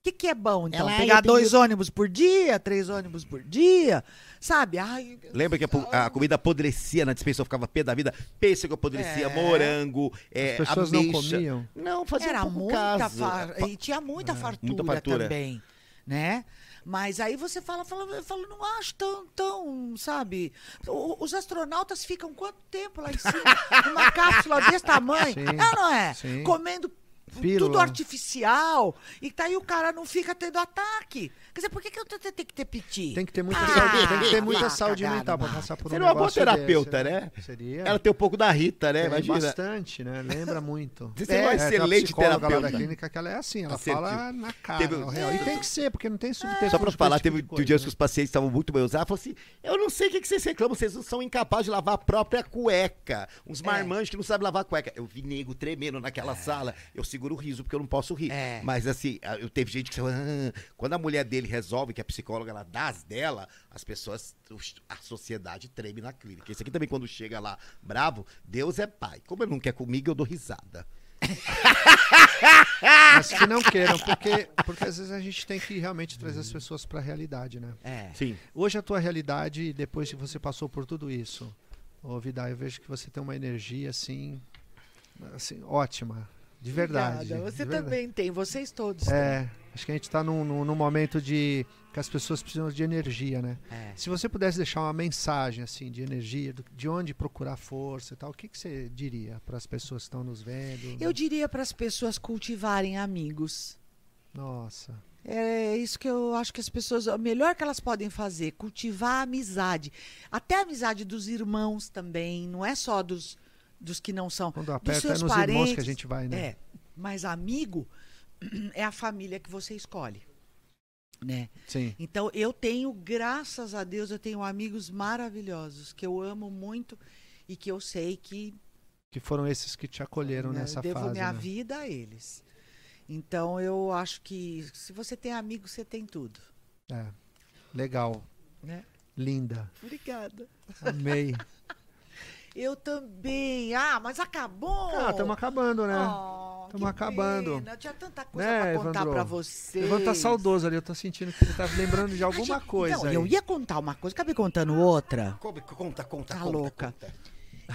O que, que é bom, então? Ela, Pegar eu tenho- dois ônibus por dia, três ônibus por dia, sabe? Ai, Lembra que a, a comida apodrecia na dispensa, eu ficava pé da vida? Pêssego apodrecia, É. morango, é, As pessoas não ameixa. comiam. Não, fazia Era pouco muita caso. far... Pa- e tinha muita, fartura muita fartura. também, né? Mas aí você fala, fala, eu falo, não acho tão, tão, sabe? O- os astronautas ficam quanto tempo lá em cima? Numa cápsula desse tamanho? Sim, é ou não é? sim. Comendo Pílula. tudo artificial. E tá aí o cara não fica tendo ataque. Quer dizer, por que, que eu te- te- tenho que ter piti? Tem que ter muita Ah, saúde, tem que ter muita vá saúde cagar mental no pra passar por um Seria uma boa negócio terapeuta, desse, né? Seria. Ela tem um pouco da Rita, né? Tem Imagina. bastante, né? Lembra muito. Você seria uma tem excelente terapeuta. da clínica que ela é assim, ela Assertiva. fala na cara, Teve- ao real. E tem que ser, porque não tem subterfúgio Só pra falar, esse teve, tipo dias coisa, que os pacientes estavam muito bem usados. Falou assim: Eu não sei o que, que vocês reclamam, vocês não são incapazes de lavar a própria cueca. Uns marmanjos que não sabem lavar a cueca. Eu vi nego tremendo naquela sala. Eu seguro o riso porque eu não posso rir. É. Mas assim, eu teve gente que falou, "Ah", quando a mulher dele resolve, que é psicóloga, ela dá as dela, as pessoas, a sociedade treme na clínica. Esse aqui também, quando chega lá bravo, Deus é pai. Como ele não quer comigo, eu dou risada. Mas que não queiram, porque, porque às vezes a gente tem que realmente trazer as pessoas pra realidade, né? É. Sim. Hoje a tua realidade, depois que você passou por tudo isso, ô Vidal, eu vejo que você tem uma energia assim, assim ótima, de verdade. Obrigada. Você de verdade. também tem, vocês todos. É, Acho que a gente está num, num, num momento de que as pessoas precisam de energia, né? É. Se você pudesse deixar uma mensagem assim de energia, do- de onde procurar força e tal, o que, que você diria para as pessoas que estão nos vendo? Eu diria para as pessoas cultivarem amigos. Nossa, É isso que eu acho que as pessoas. O melhor que elas podem fazer, cultivar a amizade. Até a amizade dos irmãos também. Não é só dos, dos que não são. quando dos aperta é seus nos parentes. irmãos que a gente vai, né? É. Mas amigo é a família que você escolhe. Né? Sim. Então eu tenho, graças a Deus, eu tenho amigos maravilhosos que eu amo muito e que eu sei que Que foram esses que te acolheram né, nessa eu devo fase. minha né? vida a eles. Então eu acho que se você tem amigos, você tem tudo. É. Legal. Né? Linda. Obrigada. Amei. Eu também. Ah, mas acabou. Ah, estamos acabando, né? Oh, Tamo que acabando. pena. Eu tinha tanta coisa Né, pra contar Evandro? pra você. Ivan tá saudoso ali, eu tô sentindo que ele tá lembrando de alguma coisa. Não, aí. eu ia contar uma coisa, acabei contando outra. Conta, conta, conta. Tá conta, louca. conta.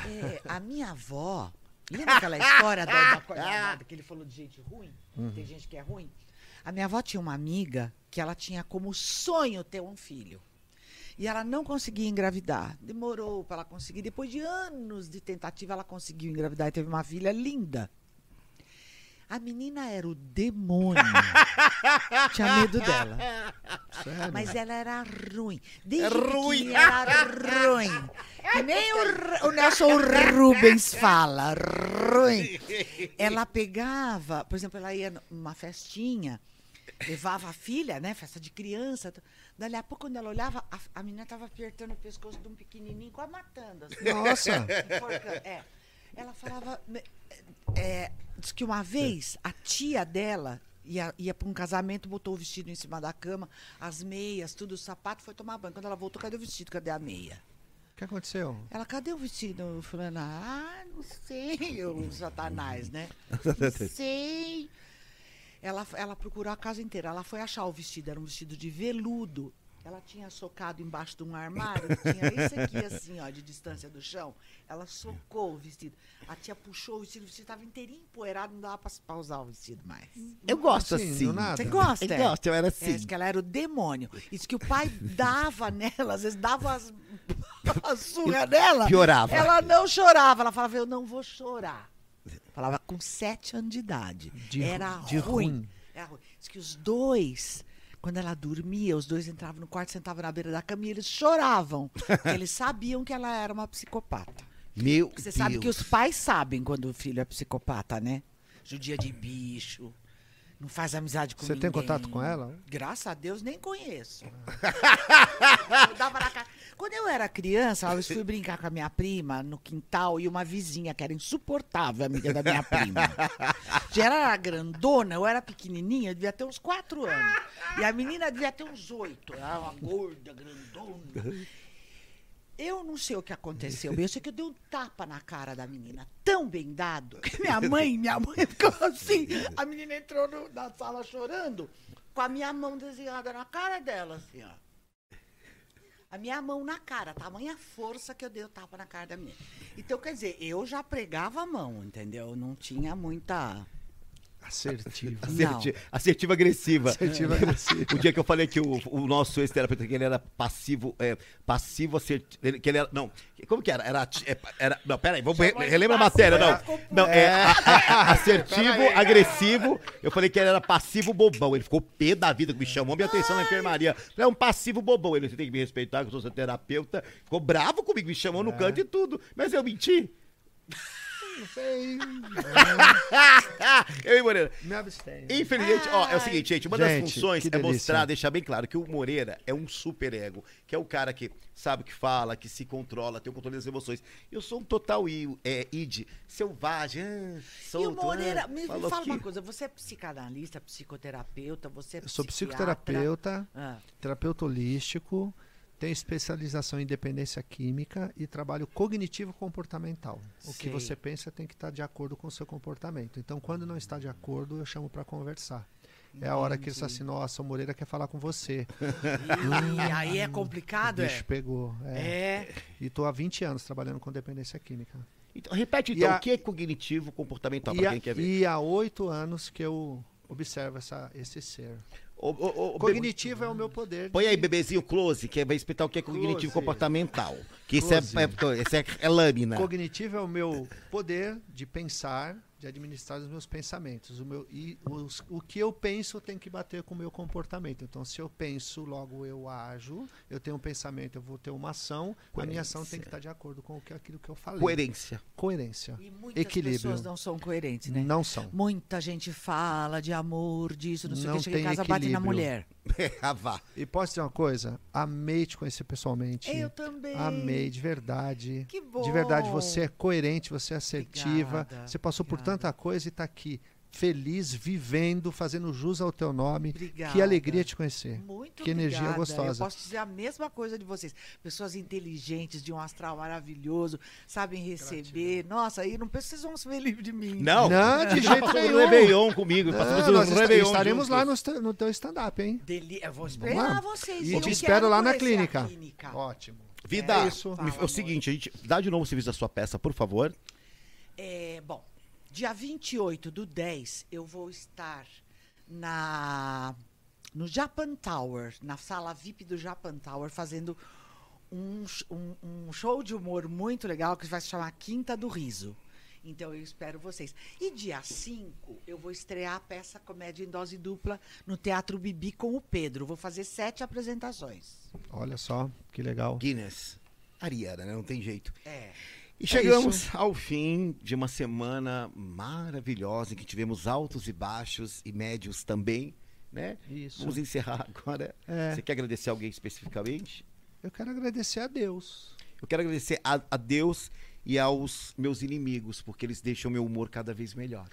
É, a minha avó. Lembra aquela história da, da, da, que ele falou de gente ruim? Uhum. Tem gente que é ruim? A minha avó tinha uma amiga que ela tinha como sonho ter um filho. E ela não conseguia engravidar. Demorou para ela conseguir. Depois de anos de tentativa, ela conseguiu engravidar e teve uma filha linda. A menina era o demônio. Tinha medo dela. Sério? Mas ela era ruim. Desde É ruim. pequenininha era ruim. Que nem o, o Nelson Rubens fala, ruim. Ela pegava, por exemplo, ela ia numa festinha, levava a filha, né, festa de criança. Dali a pouco, quando ela olhava, a, a menina estava apertando o pescoço de um pequenininho, quase matando. Assim, Nossa. enforcando. É. Ela falava. É, diz que uma vez a tia dela ia, ia para um casamento, botou o vestido em cima da cama, as meias, tudo, o sapato, foi tomar banho. Quando ela voltou, cadê o vestido? Cadê a meia? O que aconteceu? Ela, cadê o vestido? Fulana, ah, não sei, o satanás, né? Não sei. Ela, ela procurou a casa inteira. Ela foi achar o vestido, era um vestido de veludo. Ela tinha socado embaixo de um armário, tinha esse aqui, assim, ó, de distância do chão. Ela socou o vestido. A tia puxou o vestido, o vestido estava inteirinho empoeirado, não dava pra, pra usar o vestido mais. Eu gosto Assim, assim. nada. Você gosta? Eu é? gosto, eu era É, assim. diz que ela era o demônio. Isso que o pai dava nela, às vezes dava as, a surra dela. Piorava. Ela não chorava, ela falava, eu não vou chorar. Falava com sete anos de idade. De era de ruim. ruim. Era ruim. Diz que os dois, quando ela dormia, os dois entravam no quarto, sentavam na beira da cama e eles choravam. eles sabiam que ela era uma psicopata. Meu você sabe que Deus. os pais sabem quando o filho é psicopata, né? Judia de bicho. Não faz amizade com Você ninguém. tem contato com ela? Graças a Deus, nem conheço. Eu dava na cara. Quando eu era criança, eu fui brincar com a minha prima no quintal e uma vizinha que era insuportável, amiga da minha prima. Já era grandona, eu era pequenininha, eu devia ter uns quatro anos. E a menina devia ter uns oito. Ela era uma gorda, grandona. Eu não sei o que aconteceu, eu sei que eu dei um tapa na cara da menina, tão bem dado, que minha mãe, minha mãe ficou assim. A menina entrou no- na sala chorando, com a minha mão desenhada na cara dela, assim, ó. A minha mão na cara, tamanha força que eu dei o tapa na cara da menina. Então, quer dizer, eu já pregava a mão, entendeu? Não tinha muita. Assertiva. Asserti- Assertiva agressiva. Assertiva agressiva. O dia que eu falei que o, o nosso ex-terapeuta, que ele era passivo, é, passivo assertivo, ele- que ele era, não, como que era? Era, é, era não, peraí, vamos, re, relembra a matéria, não. Não, é, a- a- assertivo, agressivo, eu falei que ele era passivo bobão, ele ficou pé da vida, que me chamou minha atenção na enfermaria. É um passivo bobão, ele, você tem que me respeitar, que eu sou seu terapeuta, ficou bravo comigo, me chamou no canto e tudo, mas eu menti. Não sei. eu e Moreira. Me abstenho. Infelizmente, ó, é o seguinte, gente, uma das Gente, funções que é delícia. mostrar, deixar bem claro que o Moreira é um super ego, que é o cara que sabe o que fala, que se controla, tem o controle das emoções. Eu sou um total i- é, id, selvagem, ah, e o Moreira, ah, me, me maluquinho. fala uma coisa, você é psicanalista, psicoterapeuta, você é Eu sou psiquiatra? psicoterapeuta, Ah, terapeuta holístico, tenho especialização em dependência química e trabalho cognitivo comportamental. O que você pensa tem que estar de acordo com o seu comportamento. Então, quando não está de acordo, eu chamo para conversar. É a hora que ele assim, nossa, o Moreira quer falar com você. e aí é complicado, é? pegou. É. É. E estou há 20 anos trabalhando com dependência química. Então, repete então, o que é cognitivo comportamental, há- quem quer ver. e há oito anos que eu, observo essa, esse ser. Ô, ô, ô, Cognitivo é o meu poder. Põe de- aí, bebezinho, close, que vai explicar o que é cognitivo Close. comportamental. Que isso é, é, é, é lâmina. Cognitivo é o meu poder de pensar, de administrar os meus pensamentos. O, meu, e os- o que eu penso tem que bater com o meu comportamento. Então, se eu penso, logo eu ajo. Eu tenho um pensamento, eu vou ter uma ação. A minha ação tem que estar de acordo com o que, aquilo que eu falei. Coerência. Coerência. E muitas Equilíbrio. pessoas não são coerentes, né? Não são. Muita gente fala de amor, disso, não sei o que. Chega em casa, bate na equilíbrio. mulher. ah, vá. E posso dizer uma coisa? Amei te conhecer pessoalmente. Eu também. Amei, de verdade. Que bom. De verdade, você é coerente, você é assertiva. Obrigada, você passou por obrigada. tanta coisa e está aqui, feliz, vivendo, fazendo jus ao teu nome. Que Obrigada. alegria te conhecer. Muito Que energia obrigada. gostosa. Eu posso dizer a mesma coisa de vocês. Pessoas inteligentes, de um astral maravilhoso, sabem receber. Nossa, aí não penso que vocês vão se ver livre de mim. Não, Não, de jeito nenhum. Réveillon comigo. Não, nós Réveillon estaremos juntos. lá no, no teu stand-up, hein? Deli... Eu vou Vamos esperar lá. vocês. E eu te espero lá na clínica. clínica. Ótimo. Vida, É isso. Fala, é o amor. seguinte, a gente dá de novo o serviço da sua peça, por favor. É, bom, dia 28 do 10, eu vou estar na no Japan Tower, na sala VIP do Japan Tower, fazendo um, um- um show de humor muito legal que vai se chamar Quinta do Riso. Então eu espero vocês. E dia 5, eu vou estrear a peça Comédia em Dose Dupla no Teatro Bibi com o Pedro. Vou fazer sete apresentações. Olha só, que legal. Guinness. Ariana, né? Não tem jeito. É. E chegamos ao fim de uma semana maravilhosa em que tivemos altos e baixos e médios também, né? Isso. Vamos encerrar agora. É. Você quer agradecer alguém especificamente? Eu quero agradecer a Deus. Eu quero agradecer a, a Deus e aos meus inimigos, porque eles deixam meu humor cada vez melhor.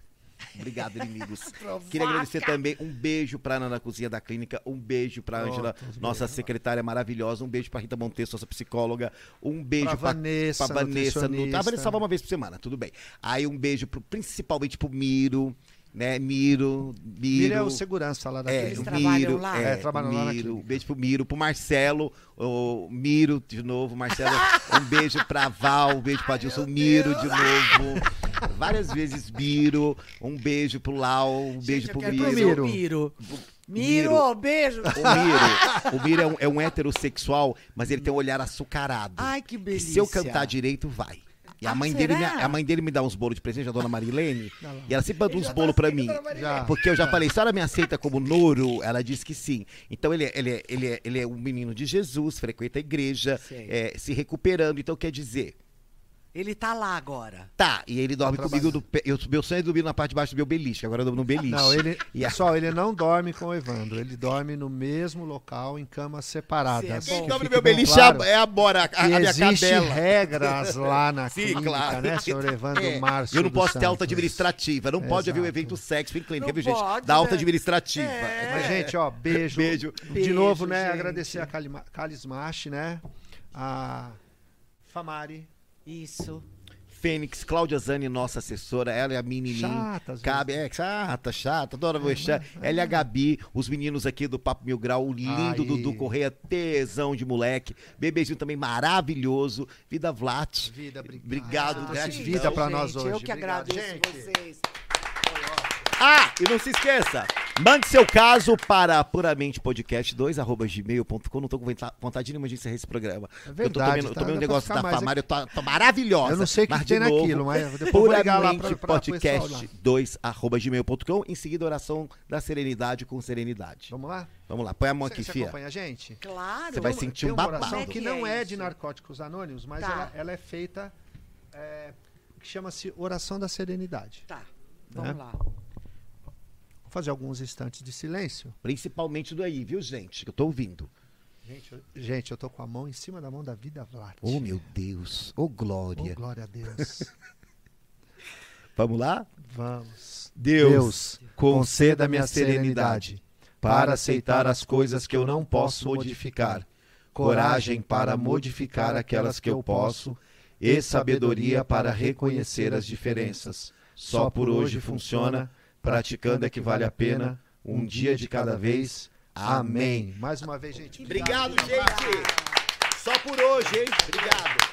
Obrigado, inimigos. Queria agradecer também um beijo pra Ana na Cozinha da Clínica, um beijo pra Ângela, os nossa beijos. secretária maravilhosa, um beijo pra Rita Monteiro, nossa psicóloga, um beijo Pra pra, Vanessa, pra Vanessa. No, a Vanessa vai uma vez por semana, tudo bem. Aí um beijo pro, principalmente pro Miro, né? Miro, Miro. Mira é o segurança lá da É, Eles trabalham Miro, lá? É, É, trabalham o lá na Miro, um beijo pro Miro, pro Marcelo, o Miro de novo, Marcelo, um beijo pra Val, um beijo pra Dilson, Miro de novo, várias vezes Miro, um beijo pro Lau, um beijo eu pro Miro. Miro. Miro. Miro. Miro, beijo. O Miro, o Miro é um, é um heterossexual, mas ele tem um olhar açucarado. Ai, que beleza. se eu cantar direito, vai. E a Ah, mãe, dele me, a mãe dele me dá uns bolos de presente, a dona Marilene, e ela sempre manda uns bolos pra mim. Já. Porque eu já falei, a senhora me aceita como Noro? Ela disse que sim. Então ele é, ele é, ele é, ele é um menino de Jesus, frequenta a igreja, Sei. é, se recuperando. Então quer dizer, Ele tá lá agora. tá, e ele dorme Tá comigo pé. Eu, meu sonho é dormir na parte de baixo do meu beliche, agora eu durmo no beliche. Não, ele, E pessoal, ele não dorme com o Evandro. Ele dorme no mesmo local, em camas separadas. É. Quem Que dorme no meu beliche claro é a Bora, a, a que minha existe cadela. regras lá na Sim, clínica, claro. né, senhor Evandro É, Márcio Eu não posso ter alta administrativa, não pode haver um evento sexo em clínica, Não viu, gente? pode, Da alta né? administrativa. É. Mas, gente, ó, beijo. Beijo. De Beijo, novo, né, gente. agradecer a Kalima- Kalismache, né, a Famari. Isso. Fênix, Cláudia Zani, nossa assessora, ela é a menininha. Chata, Cabe, é, chata, chata, adora você. Ela e a Gabi, os meninos aqui do Papo Mil Grau, o lindo Aí. Dudu Correia, tesão de moleque. Bebezinho também maravilhoso. Vida Vlat. Vida, obrigado. Obrigado, Trouxe gratidão. vida pra nós hoje. Eu que Obrigado, agradeço gente. vocês. Ah, e não se esqueça, mande seu caso para puramentepodcast2.gmail.com. Não tô com vontade nenhuma de encerrar esse programa. É eu tô verdade, tomando, eu tá? tomei um negócio da eu tô, tô maravilhosa. Eu não sei o que mas tem novo, naquilo, mas depois eu vou ligar lá pra, pra, pro pessoal lá. puramentepodcast2.gmail.com. Em seguida, oração da serenidade com serenidade. Vamos lá? Vamos lá, põe a mão Você, aqui, você fia. acompanha a gente? Claro. Você vai Tem sentir tem um uma babado. oração Como é que que não é é de narcóticos anônimos, mas Tá. ela, ela é feita, é, que chama-se oração da serenidade. Tá. Vamos Né? lá. Fazer alguns instantes de silêncio. Principalmente do aí, viu, gente? Que eu tô ouvindo. Gente, eu, gente, eu tô com a mão em cima da mão da vida Vlad. Oh, meu Deus. Oh, Oh, glória. glória a Deus. Vamos lá? Vamos. Deus, conceda-me a serenidade para aceitar as coisas que eu não posso modificar, coragem para modificar aquelas que eu posso e sabedoria para reconhecer as diferenças. Só por hoje funciona, praticando é que vale a pena, um dia de cada vez. Amém. Mais uma vez, gente. Obrigado, obrigado gente. Só por hoje, hein? Obrigado.